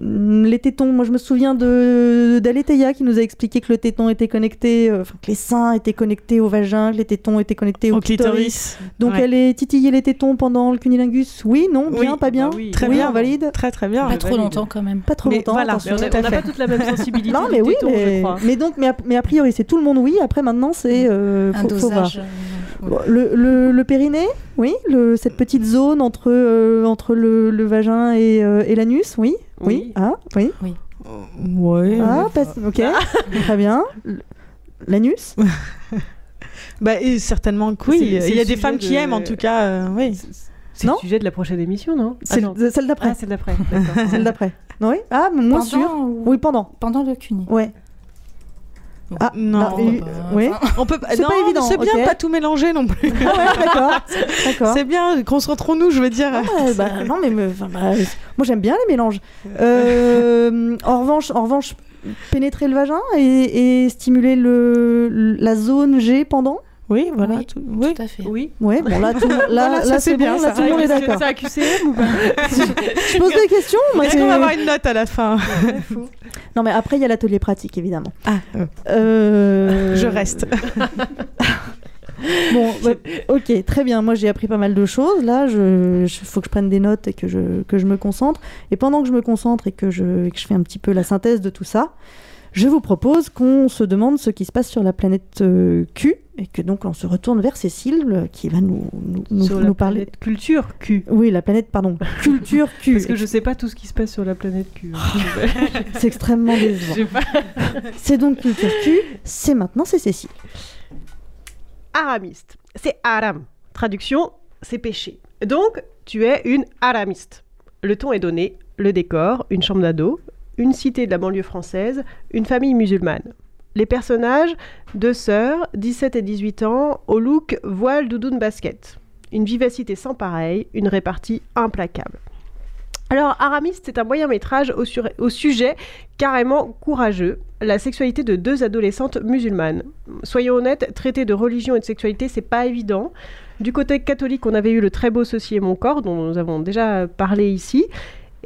S1: Mm, les tétons, moi je me souviens de d'Aletheia qui nous a expliqué que le téton était connecté, euh, enfin que les seins étaient connectés au vagin, que les tétons étaient connectés au,
S6: Au
S1: clitoris.
S6: clitoris.
S1: Donc
S6: Ouais.
S1: elle est titillée les tétons pendant le cunilingus? Oui, non, bien,
S6: Oui,
S1: pas bien?
S7: bah oui.
S6: Très
S1: oui,
S6: bien.
S1: valide.
S6: Très très bien.
S2: Pas trop
S7: valide.
S2: longtemps quand même.
S1: Pas trop
S6: Mais
S1: longtemps.
S6: voilà.
S7: Mais on n'a pas toute la même sensibilité.
S1: Non, mais oui,
S7: je
S1: mais,
S7: crois.
S1: mais donc, mais a, mais a priori, c'est tout le monde oui. Après, maintenant, c'est euh,
S2: Un
S1: faut,
S2: dosage. euh,
S1: le, le, le périnée, oui, le, cette petite zone entre, euh, entre le, le vagin et, euh, et l'anus, oui, oui,
S7: Oui.
S1: ah, oui,
S6: Ouais.
S1: ah, ok, très bien. L'anus,
S6: Bah, et certainement que oui.
S7: C'est-
S6: Il
S7: c'est
S6: y a des femmes qui
S7: de-
S6: aime, en tout cas. euh, oui.
S7: C'est
S1: Non?
S7: le sujet de la prochaine émission, non?
S1: C'est
S7: Attends.
S1: le- celle d'après,
S7: Ah, c'est d'après. D'accord.
S1: celle d'après. Oui, ah, moins
S2: pendant
S1: sûr.
S2: ou-
S1: Oui, pendant.
S2: Pendant le cuni.
S1: Ouais. Ah,
S6: Non.
S1: et-
S2: bah,
S1: oui.
S2: enfin,
S6: On peut
S1: C'est
S6: non,
S1: pas évident,
S6: C'est bien de pas tout mélanger non plus.
S1: Ah ouais, d'accord.
S6: C'est bien, concentrons-nous, je veux dire.
S1: Ouais, bah, non mais me- bah, moi j'aime bien les mélanges. Euh, en revanche, en revanche, pénétrer le vagin et, et stimuler le, la zone G pendant?
S6: Oui, voilà.
S2: Oui.
S6: tout- oui.
S2: Tout à fait.
S7: Oui.
S1: Ouais, bon là, tout, là,
S6: Voilà,
S1: là,
S6: c'est bien, ça.
S1: là tout le monde est d'accord.
S7: C'est QCM ou pas
S1: Je pose des questions. moi,
S6: Est-ce qu'on va avoir une note à la fin
S1: Non mais après il y a l'atelier pratique évidemment.
S6: Ah,
S1: Euh,
S6: je reste.
S1: Bon, bah, ok, très bien. Moi, j'ai appris pas mal de choses. Là, il faut que je prenne des notes et que je, que je me concentre. Et pendant que je me concentre et que je, que je fais un petit peu la synthèse de tout ça, je vous propose qu'on se demande ce qui se passe sur la planète euh, Q et que donc on se retourne vers Cécile euh, qui va nous, nous, nous-
S7: Sur
S1: nous
S7: la
S1: parler.
S7: planète culture Q.
S1: Oui, la planète, pardon, culture Q.
S7: Parce que je sais pas tout ce qui se passe sur la planète Q. hein.
S1: C'est extrêmement décevant.
S7: Je sais pas.
S1: C'est donc culture Q. C'est maintenant, c'est Cécile.
S7: aramiste. C'est aram. Traduction, c'est péché. Donc, tu es une aramiste. Le ton est donné, le décor, une chambre d'ado, une cité de la banlieue française, une famille musulmane. Les personnages, deux sœurs, 17 et 18 ans, au look voile doudoune basket. Une vivacité sans pareil, une répartie implacable. Alors, Aramiste, c'est un moyen métrage au, sujet carrément courageux, la sexualité de deux adolescentes musulmanes. Soyons honnêtes, traiter de religion et de sexualité, c'est pas évident. Du côté catholique, on avait eu le très beau Ceci mon corps, dont nous avons déjà parlé ici.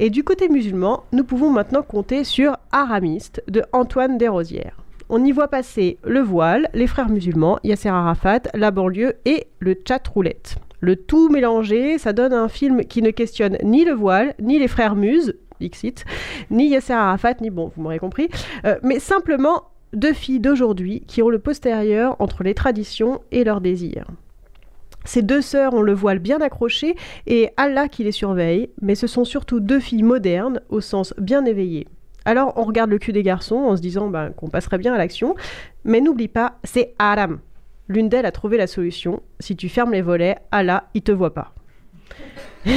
S7: Et du côté musulman, nous pouvons maintenant compter sur Aramiste de Antoine Desrosières. On y voit passer le voile, les frères musulmans, Yasser Arafat, la banlieue et le chat roulette. Le tout mélangé, ça donne un film qui ne questionne ni le voile, ni les frères muses, ni Yasser Arafat, ni bon, vous m'aurez compris, euh, mais simplement deux filles d'aujourd'hui qui ont le postérieur entre les traditions et leurs désirs. Ces deux sœurs ont le voile bien accroché et Allah qui les surveille, mais ce sont surtout deux filles modernes au sens bien éveillé. Alors on regarde le cul des garçons en se disant ben, qu'on passerait bien à l'action, mais n'oublie pas, c'est Aram. L'une d'elles a trouvé la solution. Si tu fermes les volets, Allah, il te voit pas.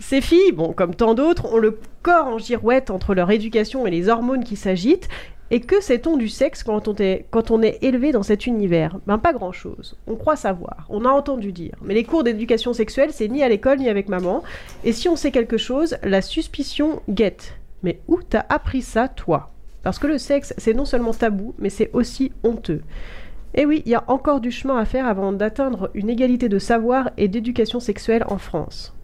S7: Ces filles, bon, comme tant d'autres, ont le corps en girouette entre leur éducation et les hormones qui s'agitent. Et que sait-on du sexe quand on, est, élevé dans cet univers? Ben pas grand-chose. On croit savoir, on a entendu dire. Mais les cours d'éducation sexuelle, c'est ni à l'école ni avec maman. Et si on sait quelque chose, la suspicion guette. Mais où t'as appris ça, toi? Parce que le sexe, c'est non seulement tabou, mais c'est aussi honteux. Et oui, il y a encore du chemin à faire avant d'atteindre une égalité de savoir et d'éducation sexuelle en France.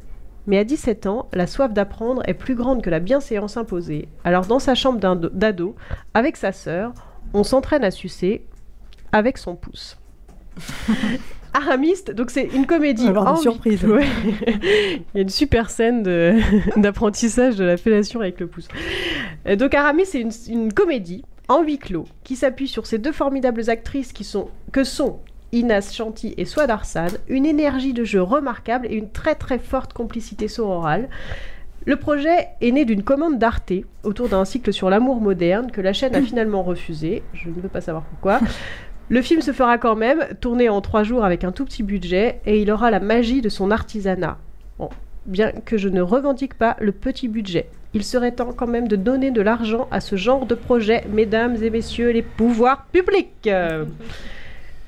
S7: Mais à 17 ans, la soif d'apprendre est plus grande que la bienséance imposée. Alors dans sa chambre d'ado, avec sa sœur, on s'entraîne à sucer avec son pouce. Aramiste, donc c'est une comédie. En-
S1: surprises.
S7: Ouais. Il y a une super scène d'apprentissage de, la fellation avec le pouce. Euh, Donc Aramiste, c'est une, une comédie en huis clos qui s'appuie sur ces deux formidables actrices qui sont, que sont Inas Chanty et Swad Arsan, une énergie de jeu remarquable et une très très forte complicité sororale. Le projet est né d'une commande d'Arte autour d'un cycle sur l'amour moderne que la chaîne a finalement refusé. Je ne veux pas savoir pourquoi. Le film se fera quand même, tourné en trois jours avec un tout petit budget, et il aura la magie de son artisanat. Bon, bien que je ne revendique pas le petit budget. Il serait temps quand même de donner de l'argent à ce genre de projet, mesdames et messieurs les pouvoirs publics.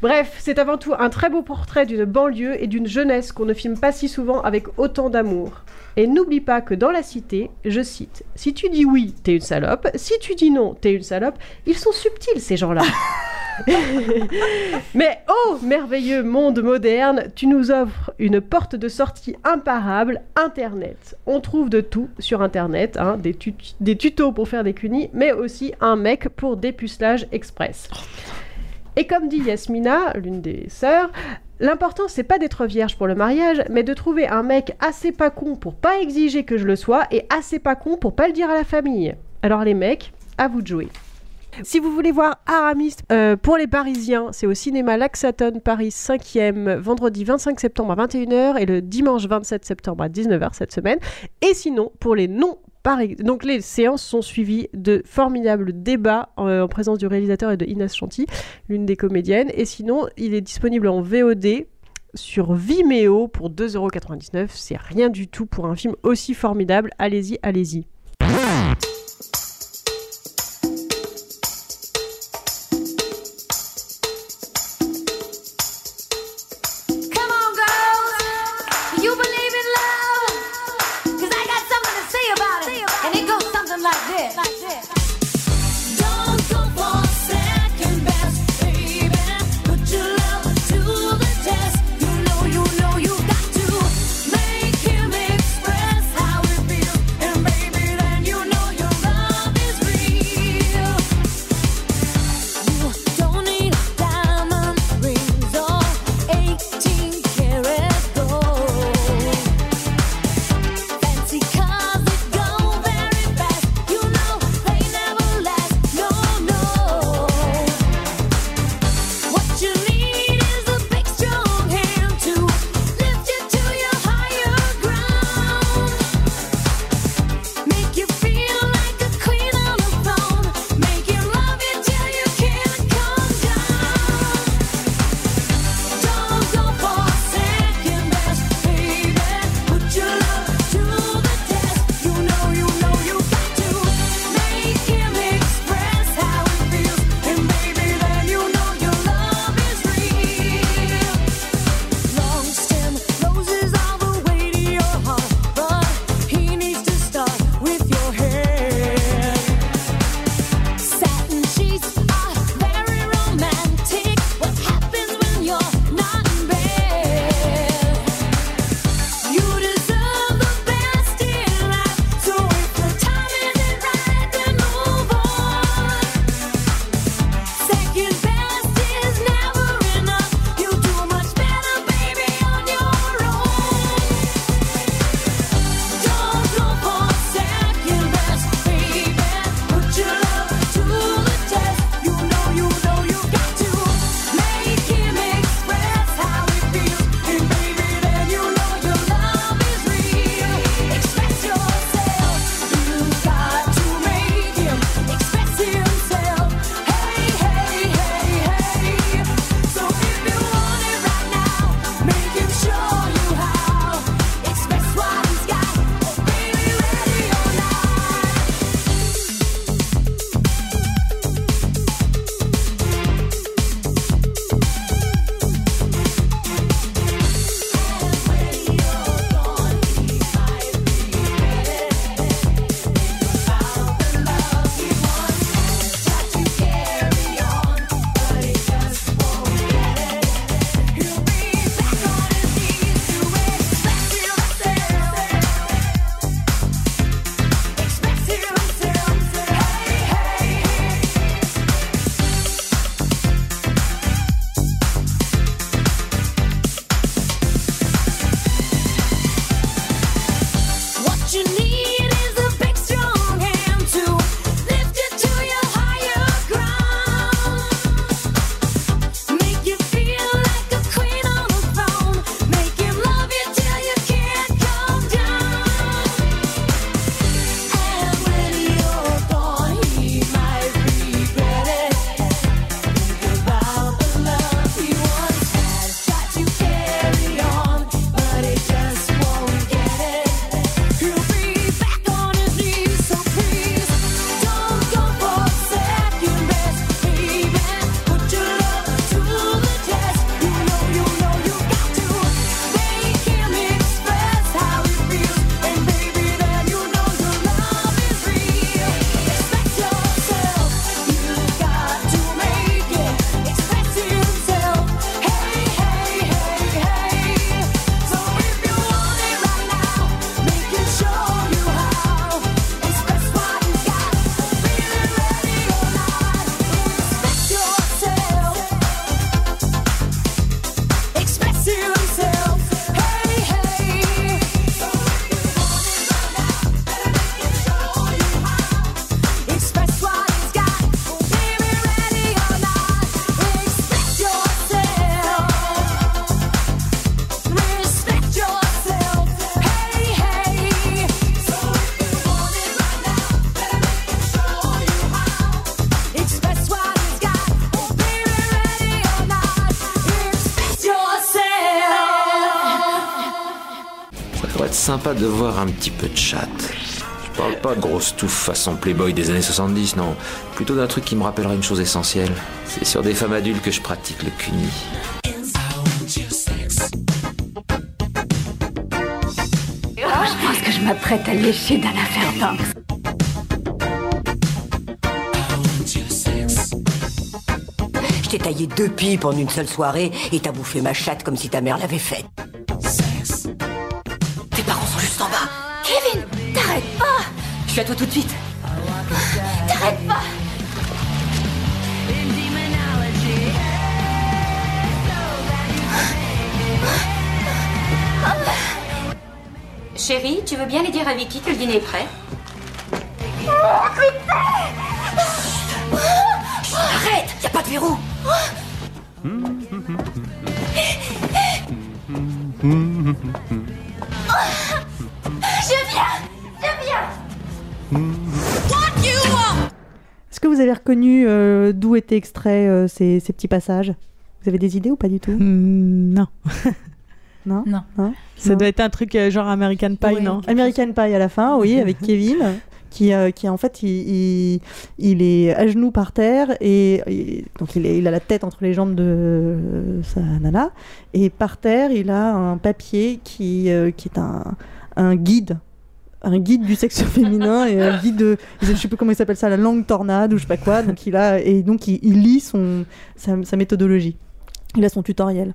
S7: Bref, c'est avant tout un très beau portrait d'une banlieue et d'une jeunesse qu'on ne filme pas si souvent avec autant d'amour. Et n'oublie pas que dans la cité, je cite, si tu dis oui, t'es une salope, si tu dis non, t'es une salope, ils sont subtils ces gens-là. Mais oh, merveilleux monde moderne, tu nous offres une porte de sortie imparable, Internet. On trouve de tout sur Internet, hein, des, tut- des tutos pour faire des cunis, mais aussi un mec pour dépucelage express. Et comme dit Yasmina, l'une des sœurs, l'important c'est pas d'être vierge pour le mariage, mais de trouver un mec assez pas con pour pas exiger que je le sois et assez pas con pour pas le dire à la famille. Alors les mecs, à vous de jouer. Si vous voulez voir Aramiste euh, pour les Parisiens, c'est au cinéma Laxaton Paris 5e, vendredi 25 septembre à 21h et le dimanche 27 septembre à 19h cette semaine. Et sinon, pour les non Donc les séances sont suivies de formidables débats euh, en présence du réalisateur et de Inès Chanty, l'une des comédiennes. Et sinon, il est disponible en VOD sur Vimeo pour 2,99€. C'est rien du tout pour un film aussi formidable. Allez-y, allez-y.
S12: Sympa de voir un petit peu de chat. Je parle pas de grosse touffe façon Playboy des années 70, non. Plutôt d'un truc qui me rappellerait une chose essentielle. C'est sur des femmes adultes que je pratique le cuni.
S13: Je pense que je m'apprête à lécher Dana Fairbanks.
S14: Je t'ai taillé deux pipes en une seule soirée et t'as bouffé ma chatte comme si ta mère l'avait faite. Je suis à toi tout de suite.
S13: T'arrêtes pas.
S15: Chérie, tu veux bien aller dire à Vicky que le dîner est prêt?
S14: Arrête Y a pas de verrou
S1: avez reconnu euh, d'où étaient extraits euh, ces, ces petits passages? Vous avez des idées ou pas du tout?
S6: Non.
S1: Non?
S2: Non.
S6: Ça doit être un truc euh, genre American Pie, non?
S1: American Pie à la fin, oui, avec Kevin, qui, euh, qui en fait, il, il, il est à genoux par terre et, donc il, est- il a la tête entre les jambes de euh, sa nana et par terre, il a un papier qui, euh, qui est un, un guide. Un guide du sexe féminin et un guide de, je sais plus comment il s'appelle ça, la langue tornade ou je sais pas quoi. Donc il a et donc il, lit son sa méthodologie. Il a son tutoriel.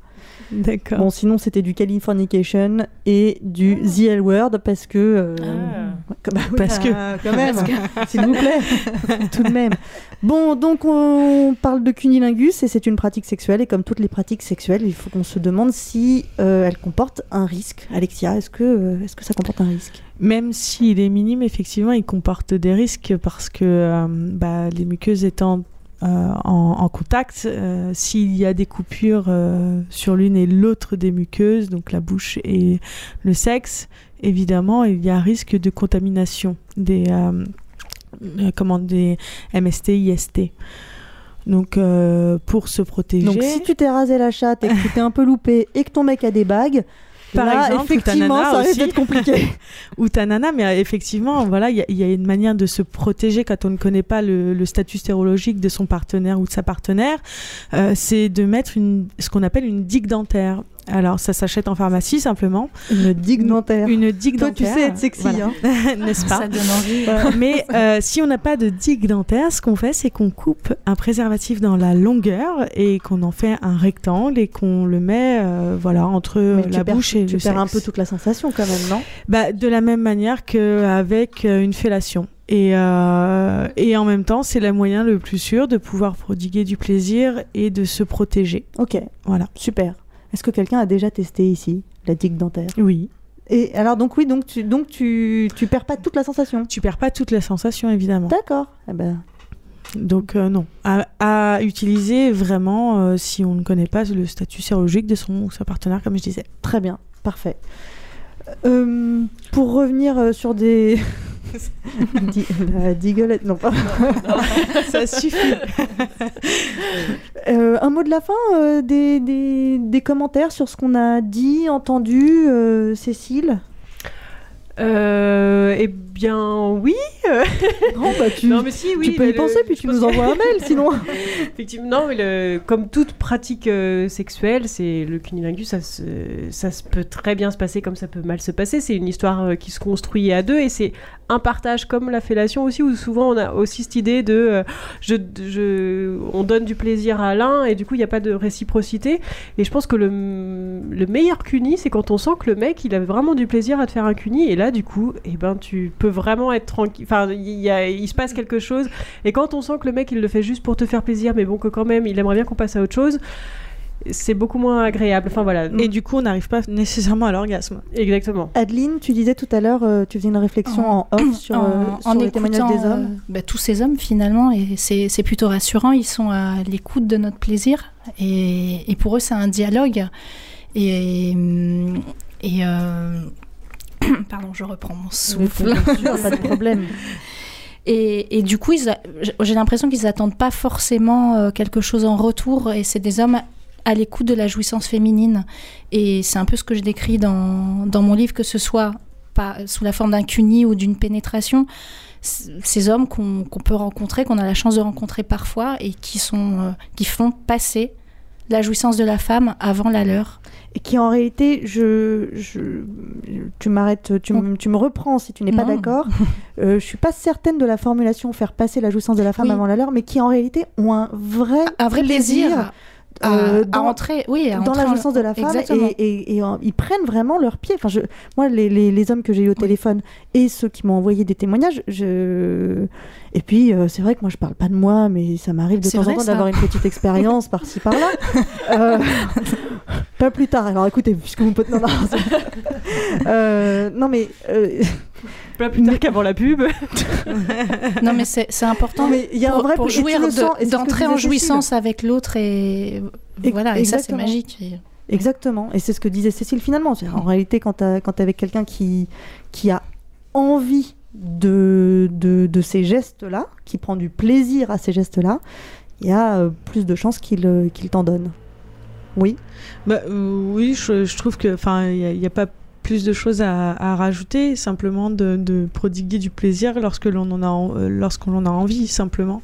S6: D'accord.
S1: Bon, sinon, c'était du Californication et du The L Word parce que. euh, bah oui,
S6: Parce que-
S1: ah, Quand même,
S6: Parce que-
S1: s'il vous plaît. Tout de même. Bon, donc on parle de cunilingus et c'est une pratique sexuelle. Et comme toutes les pratiques sexuelles, il faut qu'on se demande si euh, elle comporte un risque. Alexia, est-ce que, euh, est-ce que ça comporte un risque?
S6: Même s'il est minime, effectivement, il comporte des risques parce que euh, bah, les muqueuses étant en, en contact, euh, s'il y a des coupures euh, sur l'une et l'autre des muqueuses, donc la bouche et le sexe, évidemment, il y a un risque de contamination des, euh, euh, comment, des MST, IST. Donc, euh, pour se protéger.
S1: Donc si tu t'es rasé la chatte et que tu t'es un peu loupé et que ton mec a des bagues,
S6: Par
S1: là,
S6: exemple,
S1: effectivement, ça risque d'être compliqué.
S6: ou ta nana, mais euh, effectivement, voilà, il y, a- il y a une manière de se protéger quand on ne connaît pas le, le statut stérologique de son partenaire ou de sa partenaire, euh, c'est de mettre une, ce qu'on appelle une digue dentaire. Alors, ça s'achète en pharmacie simplement.
S1: Une digue dentaire.
S6: Une digue
S1: Toi, tu sais être sexy,
S6: voilà. n'est-ce pas
S2: Ça donne envie.
S6: Mais euh, si on n'a pas de digue dentaire, ce qu'on fait, c'est qu'on coupe un préservatif dans la longueur et qu'on en fait un rectangle et qu'on le met, euh, voilà, entre
S1: Mais
S6: la
S1: tu perds,
S6: bouche et
S1: tu
S6: le
S1: perds un
S6: sexe.
S1: peu toute la sensation quand même, non?
S6: Bah, de la même manière qu'avec euh, une fellation. Et, euh, et en même temps, c'est le moyen le plus sûr de pouvoir prodiguer du plaisir et de se protéger.
S1: Ok,
S6: Voilà.
S1: super. Est-ce que quelqu'un a déjà testé ici la digue dentaire?
S6: Oui.
S1: Et alors donc oui, donc tu donc tu tu perds pas toute la sensation?
S6: Tu perds pas toute la sensation, évidemment.
S1: D'accord. Eh ben,
S6: Donc euh, non. À, à utiliser vraiment euh, si on ne connaît pas le statut sérologique de son ou sa partenaire, comme je disais.
S1: très bien, parfait. Euh, pour revenir sur des la diguelette, non pas.
S6: Ça suffit.
S1: Euh, un mot de la fin, euh, des, des, des commentaires sur ce qu'on a dit, entendu, euh, Cécile?
S7: Euh, eh bien, oui.
S1: Non, bah, tu,
S7: Non, mais si, oui,
S1: tu peux y
S7: le-
S1: penser, puis tu nous envoies un mail, sinon.
S7: Effectivement, non, mais le- comme toute pratique euh, sexuelle, c'est le cunilingus, ça, se, ça se peut très bien se passer comme ça peut mal se passer. C'est une histoire euh, qui se construit à deux et c'est un partage comme la fellation aussi, où souvent on a aussi cette idée de je, je- on donne du plaisir à l'un et du coup il n'y a pas de réciprocité. Et je pense que le, le meilleur cuni, c'est quand on sent que le mec il a vraiment du plaisir à te faire un cuni et là du coup, eh ben, tu peux vraiment être tranquille. Enfin, il y a- il se passe quelque chose et quand on sent que le mec il le fait juste pour te faire plaisir, mais bon que quand même il aimerait bien qu'on passe à autre chose, c'est beaucoup moins agréable. Enfin voilà.
S6: Et du coup, on n'arrive pas nécessairement à l'orgasme.
S7: Exactement.
S1: Adeline, tu disais tout à l'heure, euh, tu faisais une réflexion en, off sur,
S2: en,
S1: euh,
S2: en
S1: les témoignages des hommes.
S2: euh, bah, tous ces hommes finalement, et c'est plutôt rassurant, ils sont à l'écoute de notre plaisir, et, et pour eux c'est un dialogue. Et, et euh, pardon, je reprends mon souffle.
S1: sûr, pas de problème.
S2: Et, et du coup, j'ai l'impression qu'ils n'attendent pas forcément euh, quelque chose en retour, et c'est des hommes à l'écoute de la jouissance féminine. Et c'est un peu ce que je décris dans, dans mon livre, que ce soit pas sous la forme d'un cuni ou d'une pénétration. Ces hommes qu'on qu'on peut rencontrer, qu'on a la chance de rencontrer parfois, et qui, sont, euh, qui font passer la jouissance de la femme avant la leur.
S1: Et qui en réalité, je, je, tu m'arrêtes, tu, me- tu me reprends si tu n'es pas d'accord. Euh, je suis pas certaine de la formulation faire passer la jouissance de la femme
S2: Oui.
S1: avant la leur, mais qui en réalité ont un vrai,
S2: Un vrai plaisir à,
S1: euh,
S2: à
S1: dans-
S2: entrer, oui, à
S1: dans la jouissance de la femme
S2: Exactement.
S1: et, et- et, euh, ils prennent vraiment leur pied. Enfin, je, moi, les, les, les hommes que j'ai eu au téléphone et ceux qui m'ont envoyé des témoignages, je... et puis euh, c'est vrai que moi je parle pas de moi, mais ça m'arrive de temps
S2: vrai,
S1: en temps d'avoir une petite expérience par-ci par-là. Euh, pas plus tard. Alors écoutez, puisque vous me non, non, Euh, non mais euh,
S7: Pas plus tard qu'avant la pub.
S2: Non, mais c'est c'est important
S1: mais il y a un
S2: pour,
S1: vrai
S2: pour jouir de- d'entrer en
S1: Cécile.
S2: jouissance avec l'autre et
S1: Et-
S2: voilà, et ça c'est magique. Et-
S1: Exactement, et c'est ce que disait Cécile finalement. En réalité, quand tu es avec quelqu'un qui, qui a envie de, de, de ces gestes-là, qui prend du plaisir à ces gestes-là, il y a euh, plus de chances qu'il euh, qu'il t'en donne. Oui?
S6: Bah, euh, oui, je, je trouve que, enfin, il n'y a, pas plus de choses à, à rajouter, simplement de, de prodiguer du plaisir lorsque l'on en a, euh, lorsqu'on en a envie, simplement.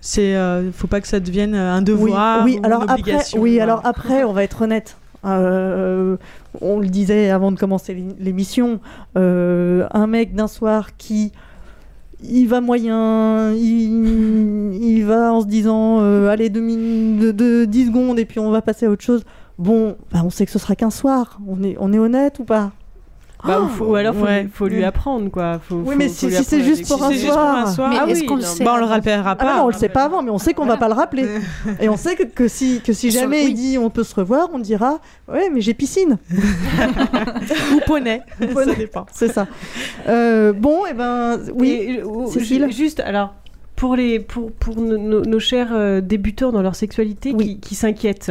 S6: C'est, euh, faut pas que ça devienne un devoir
S1: oui,
S6: ou
S1: oui, alors
S6: une
S1: après, oui,
S6: voilà.
S1: alors après, on va être honnête. Euh, on le disait avant de commencer l'é- l'émission, euh, un mec d'un soir qui il va moyen, il, il va en se disant euh, allez deux min- de, de 10 secondes et puis on va passer à autre chose. Bon, bah, on sait que ce sera qu'un soir. On est, on est honnête ou pas?
S7: Bah, ou, faut- ou alors faut,
S6: Ouais.
S7: lui- faut lui apprendre quoi. Faut,
S1: Oui,
S7: faut-
S1: mais si- c'est juste pour un soir.
S6: Mais
S7: Ah
S6: est-ce
S7: oui,
S6: qu'on le sait Bah, on le rappellera
S1: Ah
S6: pas.
S1: non, on le sait pas avant, mais on sait qu'on va pas le rappeler. Et on sait que, que si, que si
S2: Sur-
S1: jamais
S2: oui.
S1: il dit on peut se revoir, on dira ouais, mais j'ai piscine.
S6: Ou poney.
S1: Poney.
S6: Ça dépend.
S1: C'est ça. Euh, bon, et ben oui.
S7: Et, euh, Juste, alors, pour, les, pour, pour nos, nos- nos chers euh, débutants dans leur sexualité qui, qui s'inquiètent.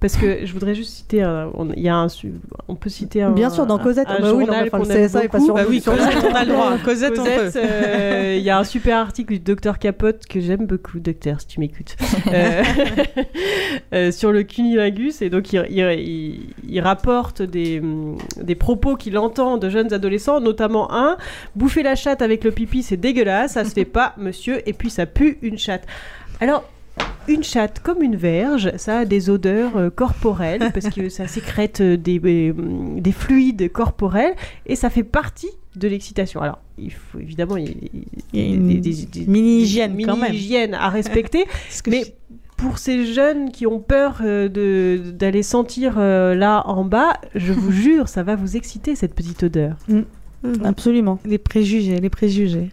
S7: Parce que je voudrais juste citer, un- on, il y a un, on peut citer un,
S1: Bien sûr, dans
S7: un-
S1: Cosette,
S7: un
S1: ah bah oui, non,
S7: journal
S1: enfin,
S7: qu'on
S1: le CSA est pas sur- Bah oui,
S6: Cosette, on a le droit. Cosette, on
S7: Cosette,
S6: peut.
S7: euh, il y a un super article du docteur Capote que j'aime beaucoup, docteur, si tu m'écoutes, euh, euh, sur le cunilingus. Et donc, il, il- il- il rapporte des, des propos qu'il entend de jeunes adolescents, notamment un bouffer la chatte avec le pipi, c'est dégueulasse, ça se fait pas, monsieur, et puis ça pue une chatte. Alors, une chatte, comme une verge, ça a des odeurs euh, corporelles parce que ça sécrète euh, des, euh, des fluides corporels et ça fait partie de l'excitation. Alors, il faut évidemment il y a-
S6: une
S7: des- des- des-
S6: mini-hygiène quand même.
S7: à respecter, mais pour ces jeunes qui ont peur euh, de d'aller sentir euh, là en bas, je vous jure, ça va vous exciter cette petite odeur.
S1: Absolument.
S6: Les préjugés, les préjugés.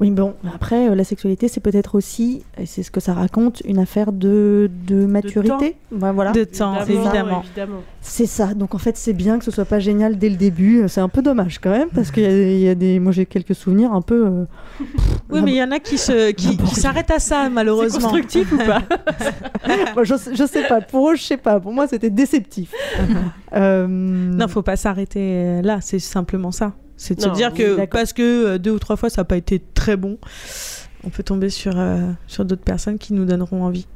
S1: Oui, bon, après, euh, la sexualité, c'est peut-être aussi, et c'est ce que ça raconte, une affaire de, de maturité. Ouais, voilà.
S6: De temps, évidemment.
S7: évidemment.
S1: C'est ça. Donc en fait, c'est bien que ce soit pas génial dès le début. C'est un peu dommage quand même, parce qu'il y, y a des. Moi, j'ai quelques souvenirs un peu. euh,
S6: Oui, mais il y en a qui se, qui, qui s'arrêtent à ça, malheureusement.
S7: constructif ou pas?
S1: Moi, je, je sais pas. Pour eux, je sais pas. Pour moi, c'était déceptif. Euh,
S6: Non, faut pas s'arrêter euh, là, c'est simplement ça. C'est de se
S1: Non,
S6: dire
S1: oui,
S6: que parce que euh, deux ou trois fois ça n'a pas été très bon, on peut tomber sur, euh, sur d'autres personnes qui nous donneront envie.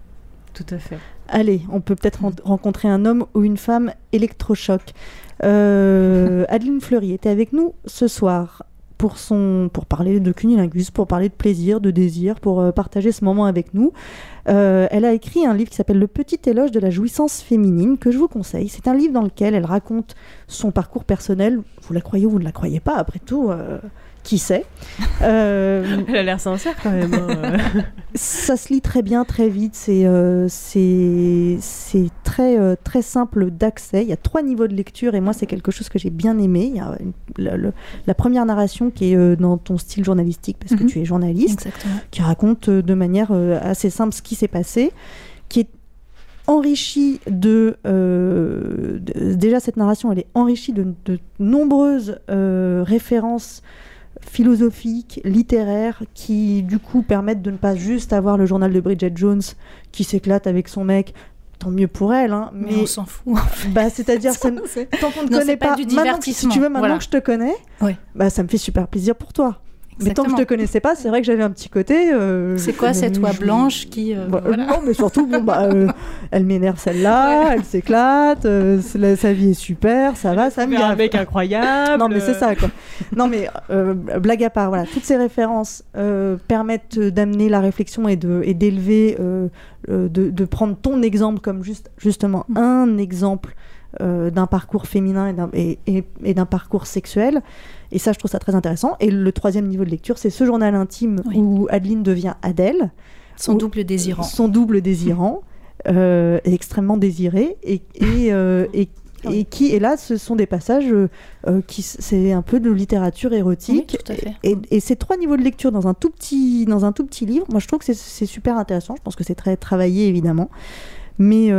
S7: Tout à fait.
S1: Allez, on peut peut-être ren- rencontrer un homme ou une femme électrochoc. Euh, Adeline Fleury était avec nous ce soir pour, son, pour parler de cunilingus, pour parler de plaisir, de désir, pour euh, partager ce moment avec nous. Euh, elle a écrit un livre qui s'appelle Le petit éloge de la jouissance féminine, que je vous conseille. C'est un livre dans lequel elle raconte son parcours personnel. Vous la croyez ou vous ne la croyez pas, après tout, euh, qui sait. Euh,
S7: Elle a l'air sincère quand même. hein.
S1: ça se lit très bien, très vite. C'est euh, c'est très, euh, très simple d'accès. Il y a trois niveaux de lecture et moi, c'est quelque chose que j'ai bien aimé. Il y a une- la, le- la première narration qui est euh, dans ton style journalistique, parce que
S2: Mhm.
S1: tu es journaliste,
S2: Exactement.
S1: qui raconte euh, de manière assez simple ce qui s'est passé, qui est enrichie de, de- déjà cette narration elle est enrichie de, de nombreuses références philosophiques, littéraires, qui du coup permettent de ne pas juste avoir le journal de Bridget Jones qui s'éclate avec son mec. Tant mieux pour elle, hein,
S2: Mais
S1: mais,
S2: on s'en fout.
S1: bah, c'est-à-dire ça- tant qu'on ne connaît
S2: pas
S1: pas,
S2: du
S1: maintenant si tu veux, maintenant
S2: voilà.
S1: que je te connais,
S2: Ouais.
S1: bah, ça me fait super plaisir pour toi. Mais tant que je te
S2: Exactement.
S1: connaissais pas, c'est vrai que j'avais un petit côté. euh,
S2: C'est quoi
S1: je-
S2: cette oie
S1: je-
S2: blanche qui. euh,
S1: Bah,
S2: voilà.
S1: Non, mais surtout, bon, bah, euh, elle m'énerve celle-là, elle s'éclate, euh, sa vie est super, ça va, ça me
S7: un mec incroyable.
S1: Non, mais c'est ça, quoi. Non, mais euh, blague à part, voilà, toutes ces références euh, permettent d'amener la réflexion et de et d'élever, euh, euh, de, de prendre ton exemple comme juste justement
S2: Mm.
S1: un exemple euh, d'un parcours féminin et d'un et, et- et d'un parcours sexuel. Et ça, je trouve ça très intéressant. Et le troisième niveau de lecture, c'est ce journal intime où Adeline devient Adèle.
S2: Son
S1: Où-
S2: double désirant.
S1: Son double désirant, euh, extrêmement désiré. Et, et, euh, et, et qui, et là, ce sont des passages euh, qui, c'est un peu de littérature érotique.
S2: Oui, tout à fait.
S1: Et, et ces trois niveaux de lecture dans un tout petit, dans un tout petit livre, moi je trouve que c'est- super intéressant. Je pense que c'est très travaillé évidemment. Mais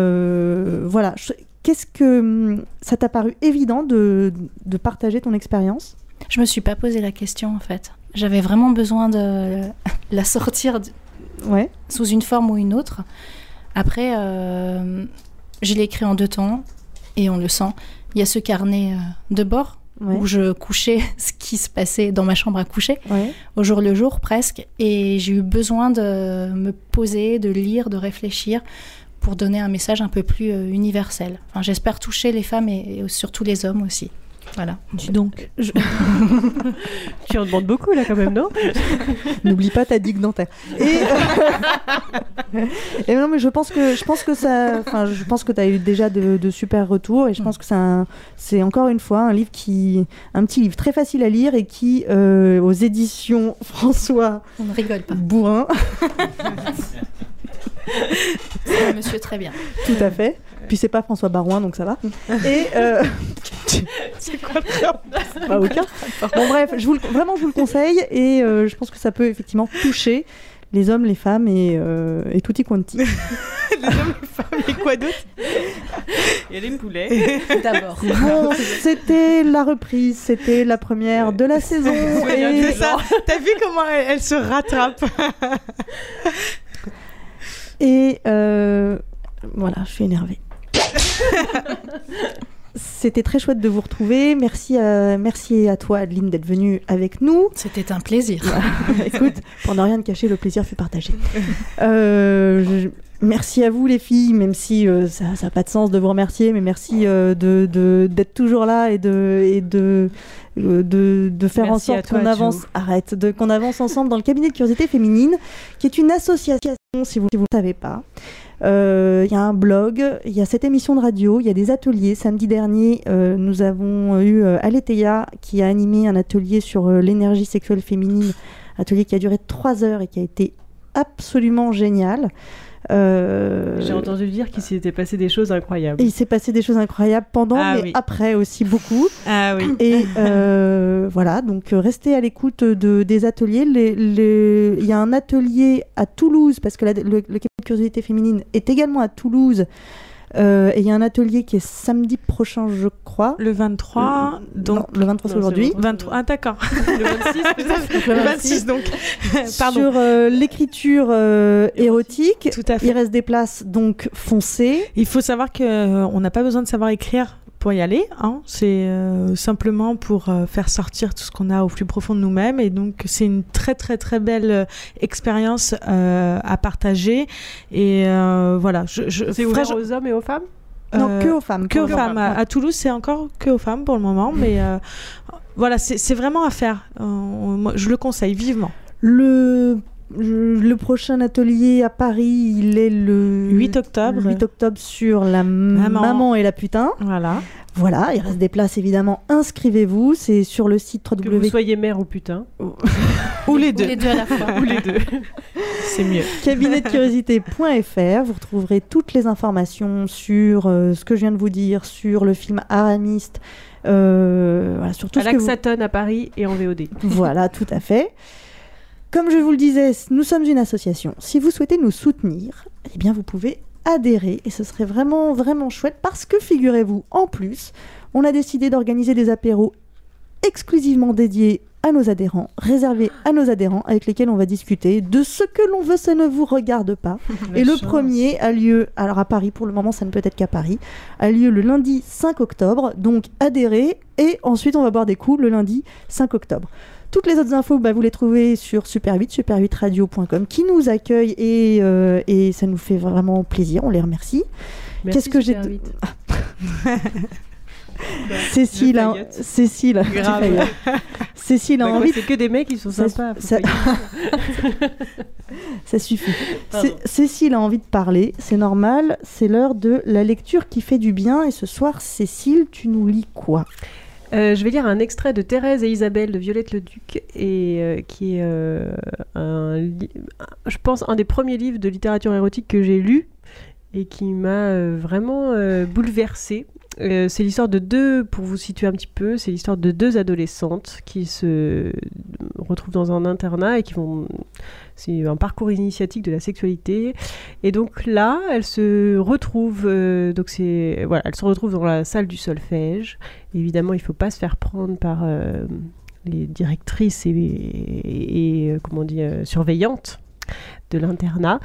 S1: voilà, qu'est-ce que hum, ça t'a paru évident de, de partager ton expérience?
S2: Je me suis pas posé la question en fait. J'avais vraiment besoin de la sortir
S1: Ouais.
S2: sous une forme ou une autre. Après, euh, je l'ai écrit en deux temps et on le sent. Il y a ce carnet euh, de bord
S1: Ouais.
S2: où je couchais ce qui se passait dans ma chambre à coucher,
S1: Ouais.
S2: au jour le jour presque. Et j'ai eu besoin de me poser, de lire, de réfléchir pour donner un message un peu plus euh, universel. Enfin, J'espère toucher les femmes et, et surtout les hommes aussi. Voilà.
S6: Dis donc.
S7: tu en demandes beaucoup là quand même, non?
S1: N'oublie pas ta digue dentaire. Et, euh, et non, mais je pense que je pense que ça, enfin, je pense que tu as eu déjà de, de super retours et je pense que c'est un- c'est encore une fois un livre qui, un petit livre très facile à lire et qui, euh, aux éditions François
S2: On ne rigole pas.
S1: Bourrin,
S2: C'est un monsieur très bien.
S1: tout à fait. Puis c'est pas François Barouin, donc ça va. Et euh,
S6: C'est quoi le
S1: pas aucun. Bon bref, je vous le- vraiment je vous le conseille et euh, je pense que ça peut effectivement toucher les hommes, les femmes et, euh, et tutti quanti.
S6: Les hommes, les femmes, et quoi d'autre?
S7: Et les poulets.
S2: D'abord.
S1: Bon, c'était la reprise, c'était la première de la saison. et-
S6: ça. T'as vu comment elle, elle se rattrape?
S1: Et euh, voilà, je suis énervée. C'était très chouette de vous retrouver. Merci à, merci à toi, Adeline, d'être venue avec nous.
S2: C'était un plaisir.
S1: Écoute, pour ne rien te cacher, le plaisir fut partagé. Euh, je- Merci à vous les filles, même si euh, ça n'a pas de sens de vous remercier, mais merci euh, de- de- d'être toujours là et de, et de, euh, de, de faire
S7: Merci
S1: en sorte
S7: toi,
S1: qu'on avance, arrête, de- qu'on avance ensemble dans le cabinet de curiosité féminine, qui est une association, si vous ne le savez pas. Euh, Il y a un blog, il y a cette émission de radio, il y a des ateliers. Samedi dernier, euh, nous avons eu euh, Aletheia qui a animé un atelier sur euh, l'énergie sexuelle féminine, atelier qui a duré trois heures et qui a été absolument génial. Euh,
S7: J'ai entendu dire qu'il s'était passé des choses incroyables.
S1: et il s'est passé des choses incroyables pendant,
S7: Ah
S1: mais
S7: oui.
S1: après aussi beaucoup.
S6: Ah oui.
S1: Et euh, voilà, donc euh, restez à l'écoute de, des ateliers. Les- les- Il y a un atelier à Toulouse, parce que la- le, le cabinet de curiosité féminine est également à Toulouse. Euh, et il y a un atelier qui est samedi prochain, je crois.
S6: Le 23, donc
S1: Non, le 23 c'est aujourd'hui.
S7: le
S6: 23. Ah d'accord.
S7: Le 26 peut-être
S6: Le 26 donc. Pardon.
S1: Sur euh, l'écriture euh, érotique,
S6: Tout à fait.
S1: il reste des places donc foncées.
S6: Il faut savoir que euh, on n'a pas besoin de savoir écrire pour y aller. Hein. C'est euh, simplement pour euh, faire sortir tout ce qu'on a au plus profond de nous-mêmes. Et donc, c'est une très, très, très belle euh, expérience euh, à partager. Et euh, voilà. Je, je,
S7: C'est ouvert aux hommes et aux femmes?
S1: Non,
S6: euh,
S1: que aux femmes.
S6: que aux femmes. À, à Toulouse, c'est encore que aux femmes pour le moment. Mais euh, voilà, c'est c'est vraiment à faire. Euh, moi, je le conseille vivement.
S1: Le, le prochain atelier à Paris, il est le
S6: 8 octobre.
S1: 8 octobre sur la maman,
S6: Maman.
S1: et la putain.
S6: Voilà.
S1: Voilà, il reste des places évidemment. Inscrivez-vous, c'est sur le site
S7: Que vous
S1: www.
S7: soyez mère ou putain.
S6: Ou les
S2: Ou
S6: deux.
S2: les deux à la fois.
S7: Ou les deux.
S6: C'est mieux.
S1: cabinetdecuriosité.fr. Vous retrouverez toutes les informations sur euh, ce que je viens de vous dire, sur le film Aramiste, euh, voilà, sur tout
S7: à
S1: ce que vous...
S7: à Paris et en VOD.
S1: Voilà, tout à fait. Comme je vous le disais, nous sommes une association. Si vous souhaitez nous soutenir, eh bien vous pouvez adhérer et ce serait vraiment vraiment chouette parce que figurez-vous, en plus, on a décidé d'organiser des apéros exclusivement dédiés à nos adhérents, réservés à nos adhérents avec lesquels on va discuter de ce que l'on veut, ça ne vous regarde pas. Et le premier a lieu, alors à Paris, pour le moment ça ne peut être qu'à Paris, a lieu le lundi 5 octobre, donc adhérez, et ensuite on va boire des coups le lundi 5 octobre. Toutes les autres infos, bah, vous les trouvez sur Super 8, super8radio.com, qui nous accueille et, euh, et ça nous fait vraiment plaisir, on les remercie.
S7: Merci,
S1: Qu'est-ce que j'ai...
S7: Super 8.
S1: Cécile, a... Cécile,
S7: Grave.
S1: Cécile a
S7: Bah
S1: envie...
S7: C'est que des mecs qui sont
S1: Ça-
S7: sympas.
S1: ça- suffit. Cécile a envie de parler, c'est normal, c'est l'heure de la lecture qui fait du bien. Et ce soir, Cécile, tu nous lis quoi?
S7: Euh, je vais lire un extrait de Thérèse et Isabelle de Violette le Duc, et, euh, qui est, euh, un je pense, un des premiers livres de littérature érotique que j'ai lu et qui m'a vraiment bouleversée. C'est l'histoire de deux, pour vous situer un petit peu, c'est l'histoire de deux adolescentes qui se retrouvent dans un internat et qui vont. C'est un parcours initiatique de la sexualité. Et donc là, elles se retrouvent. euh, donc c'est voilà, elles se retrouvent dans la salle du solfège. Évidemment, il faut pas se faire prendre par euh, les directrices et, euh, comment surveillantes de l'internat.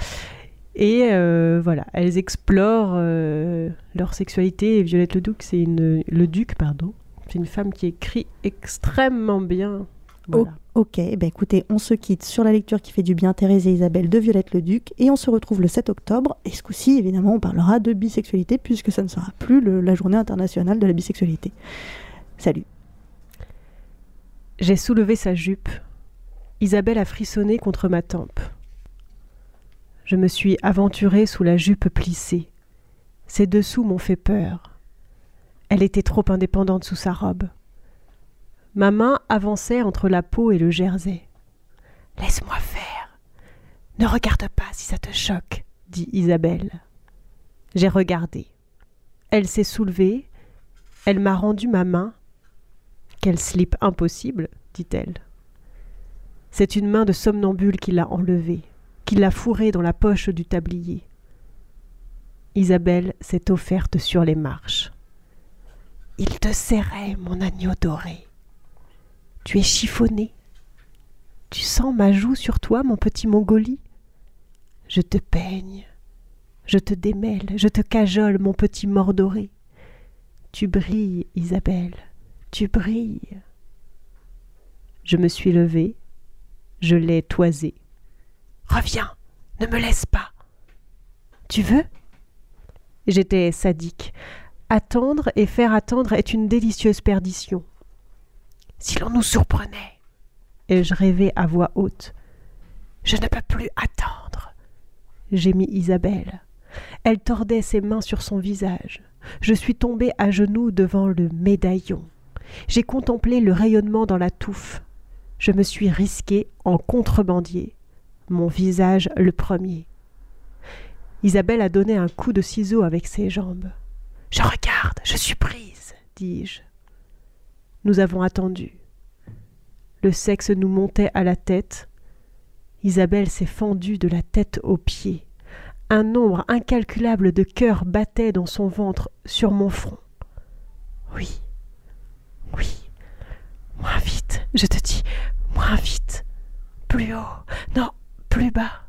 S7: Et voilà, elles explorent leur sexualité. Et Violette le Duc, c'est une le Duc, pardon, c'est une femme qui écrit extrêmement bien. Voilà.
S1: Ok, ben écoutez, on se quitte sur la lecture qui fait du bien, Thérèse et Isabelle de Violette le Duc, et on se retrouve le 7 octobre. Et ce coup-ci, évidemment, on parlera de bisexualité, puisque ça ne sera plus le- la journée internationale de la bisexualité. Salut
S7: J'ai soulevé sa jupe. Isabelle a frissonné contre ma tempe. Je me suis aventurée sous la jupe plissée. Ses dessous m'ont fait peur. Elle était trop indépendante sous sa robe. Ma main avançait entre la peau et le jersey. Laisse-moi faire. Ne regarde pas si ça te choque, dit Isabelle. J'ai regardé. Elle s'est soulevée. Elle m'a rendu ma main. Quel slip impossible, dit-elle. C'est une main de somnambule qui l'a enlevée, qui l'a fourrée dans la poche du tablier. Isabelle s'est offerte sur les marches. Il te serrait, mon agneau doré. Tu es chiffonné. Tu sens ma joue sur toi, mon petit Mongolie Je te peigne, je te démêle, je te cajole, mon petit mordoré. Tu brilles, Isabelle, tu brilles. Je me suis levée, je l'ai toisé. Reviens, ne me laisse pas. Tu veux? J'étais sadique. Attendre et faire attendre est une délicieuse perdition. Si l'on nous surprenait Et je rêvais à voix haute. Je ne peux plus attendre. Gémit Isabelle. Elle tordait ses mains sur son visage. Je suis tombée à genoux devant le médaillon. J'ai contemplé le rayonnement dans la touffe. Je me suis risquée en contrebandier, mon visage le premier. Isabelle a donné un coup de ciseau avec ses jambes. Je regarde, je suis prise, dis-je. Nous avons attendu. Le sexe nous montait à la tête. Isabelle s'est fendue de la tête aux pieds. Un nombre incalculable de cœurs battait dans son ventre, sur mon front. Oui, oui, moins vite, je te dis, moins vite. Plus haut, non, plus bas.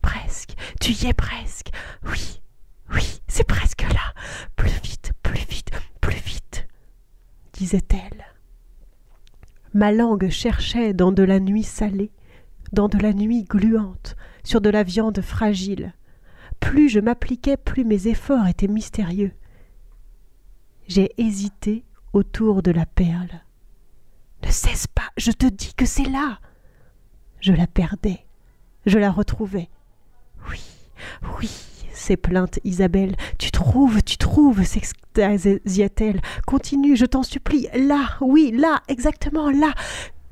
S7: Presque, tu y es presque. Oui, oui, c'est presque là. Plus vite, plus vite, plus vite, disait-elle. Ma langue cherchait dans de la nuit salée, dans de la nuit gluante, sur de la viande fragile. Plus je m'appliquais, plus mes efforts étaient mystérieux. J'ai hésité autour de la perle. Ne cesse pas, je te dis que c'est là. Je la perdais, je la retrouvais. Oui, oui, ses plaintes Isabelle. Tu trouves, tu trouves, s'extasiait-elle. Continue, je t'en supplie. Là, oui, là, exactement là.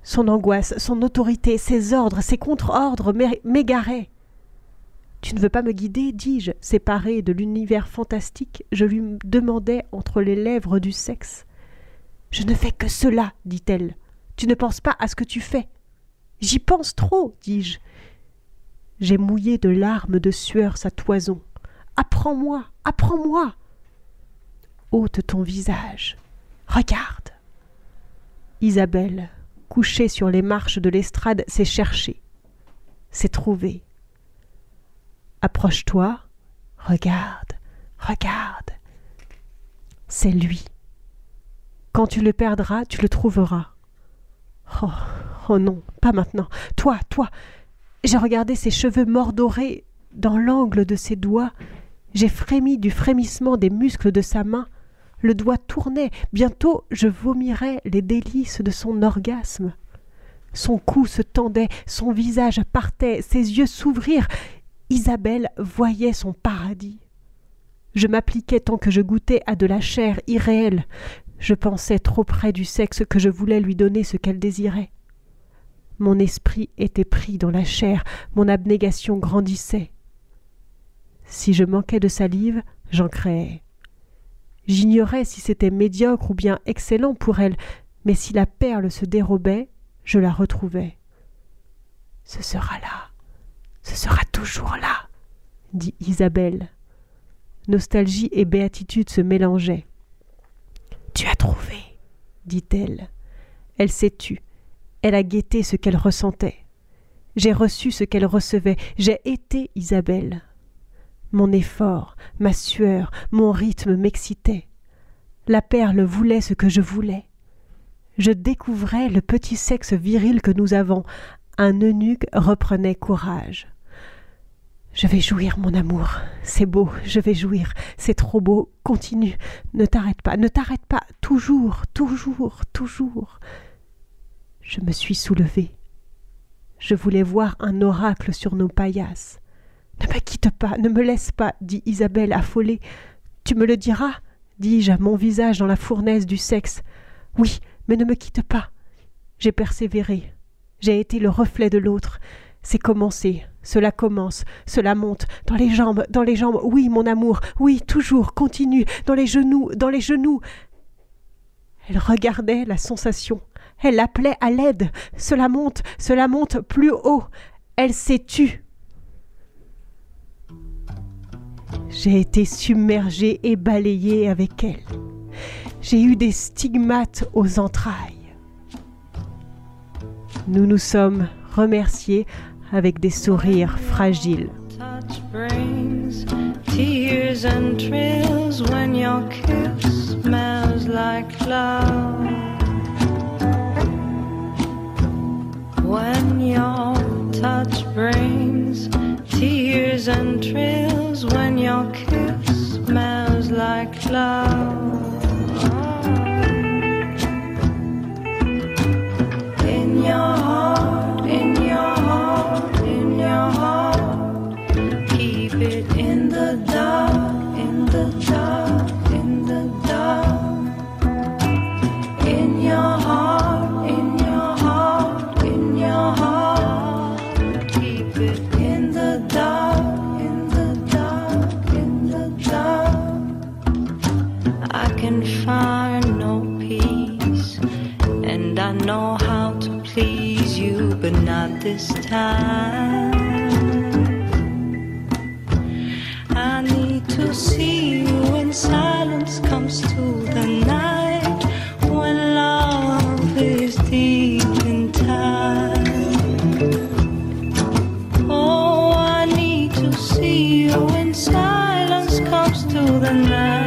S7: Son angoisse, son autorité, ses ordres, ses contre-ordres m'é- m'égaraient. Tu ne veux pas me guider, dis-je, séparé de l'univers fantastique, je lui demandais entre les lèvres du sexe. Je ne fais que cela, dit-elle. Tu ne penses pas à ce que tu fais. J'y pense trop, dis-je. J'ai mouillé de larmes de sueur sa toison. Apprends-moi, apprends-moi. Ôte ton visage. Regarde. Isabelle, couchée sur les marches de l'estrade, s'est cherchée, s'est trouvée. Approche-toi, regarde, regarde. C'est lui. Quand tu le perdras, tu le trouveras. Oh, oh non, pas maintenant. Toi, toi. J'ai regardé ses cheveux mordorés dans l'angle de ses doigts. J'ai frémi du frémissement des muscles de sa main. Le doigt tournait. Bientôt, je vomirais les délices de son orgasme. Son cou se tendait, son visage partait, ses yeux s'ouvrirent. Isabelle voyait son paradis. Je m'appliquais tant que je goûtais à de la chair irréelle. Je pensais trop près du sexe que je voulais lui donner ce qu'elle désirait. Mon esprit était pris dans la chair, mon abnégation grandissait. Si je manquais de salive, j'en créais. J'ignorais si c'était médiocre ou bien excellent pour elle, mais si la perle se dérobait, je la retrouvais. Ce sera là, ce sera toujours là, dit Isabelle. Nostalgie et béatitude se mélangeaient. Tu as trouvé, dit-elle. Elle s'est tue. Elle a guetté ce qu'elle ressentait. J'ai reçu ce qu'elle recevait. J'ai été Isabelle. Mon effort, ma sueur, mon rythme m'excitaient. La perle voulait ce que je voulais. Je découvrais le petit sexe viril que nous avons. Un eunuque reprenait courage. Je vais jouir, mon amour. C'est beau, je vais jouir. C'est trop beau. Continue. Ne t'arrête pas, ne t'arrête pas. Toujours, toujours, toujours. Je me suis soulevée. Je voulais voir un oracle sur nos paillasses. Ne me quitte pas, ne me laisse pas, dit Isabelle affolée. Tu me le diras dis-je à mon visage dans la fournaise du sexe. Oui, mais ne me quitte pas. J'ai persévéré. J'ai été le reflet de l'autre. C'est commencé. Cela commence. Cela monte. Dans les jambes, dans les jambes. Oui, mon amour. Oui, toujours. Continue. Dans les genoux, dans les genoux. Elle regardait la sensation. Elle appelait à l'aide. Cela monte. Cela monte plus haut. Elle s'est tue. J'ai été submergée et balayée avec elle. J'ai eu des stigmates aux entrailles. Nous nous sommes remerciés avec des sourires fragiles.
S16: Touch brings tears and thrills when your kiss smells like love. In your heart, in your heart, in your heart. Keep it in the dark, in the dark, in the dark. In your heart, know how to please you, but not this time. I need to see you when silence comes to the night, when love is deep in time. Oh, I need to see you when silence comes to the night.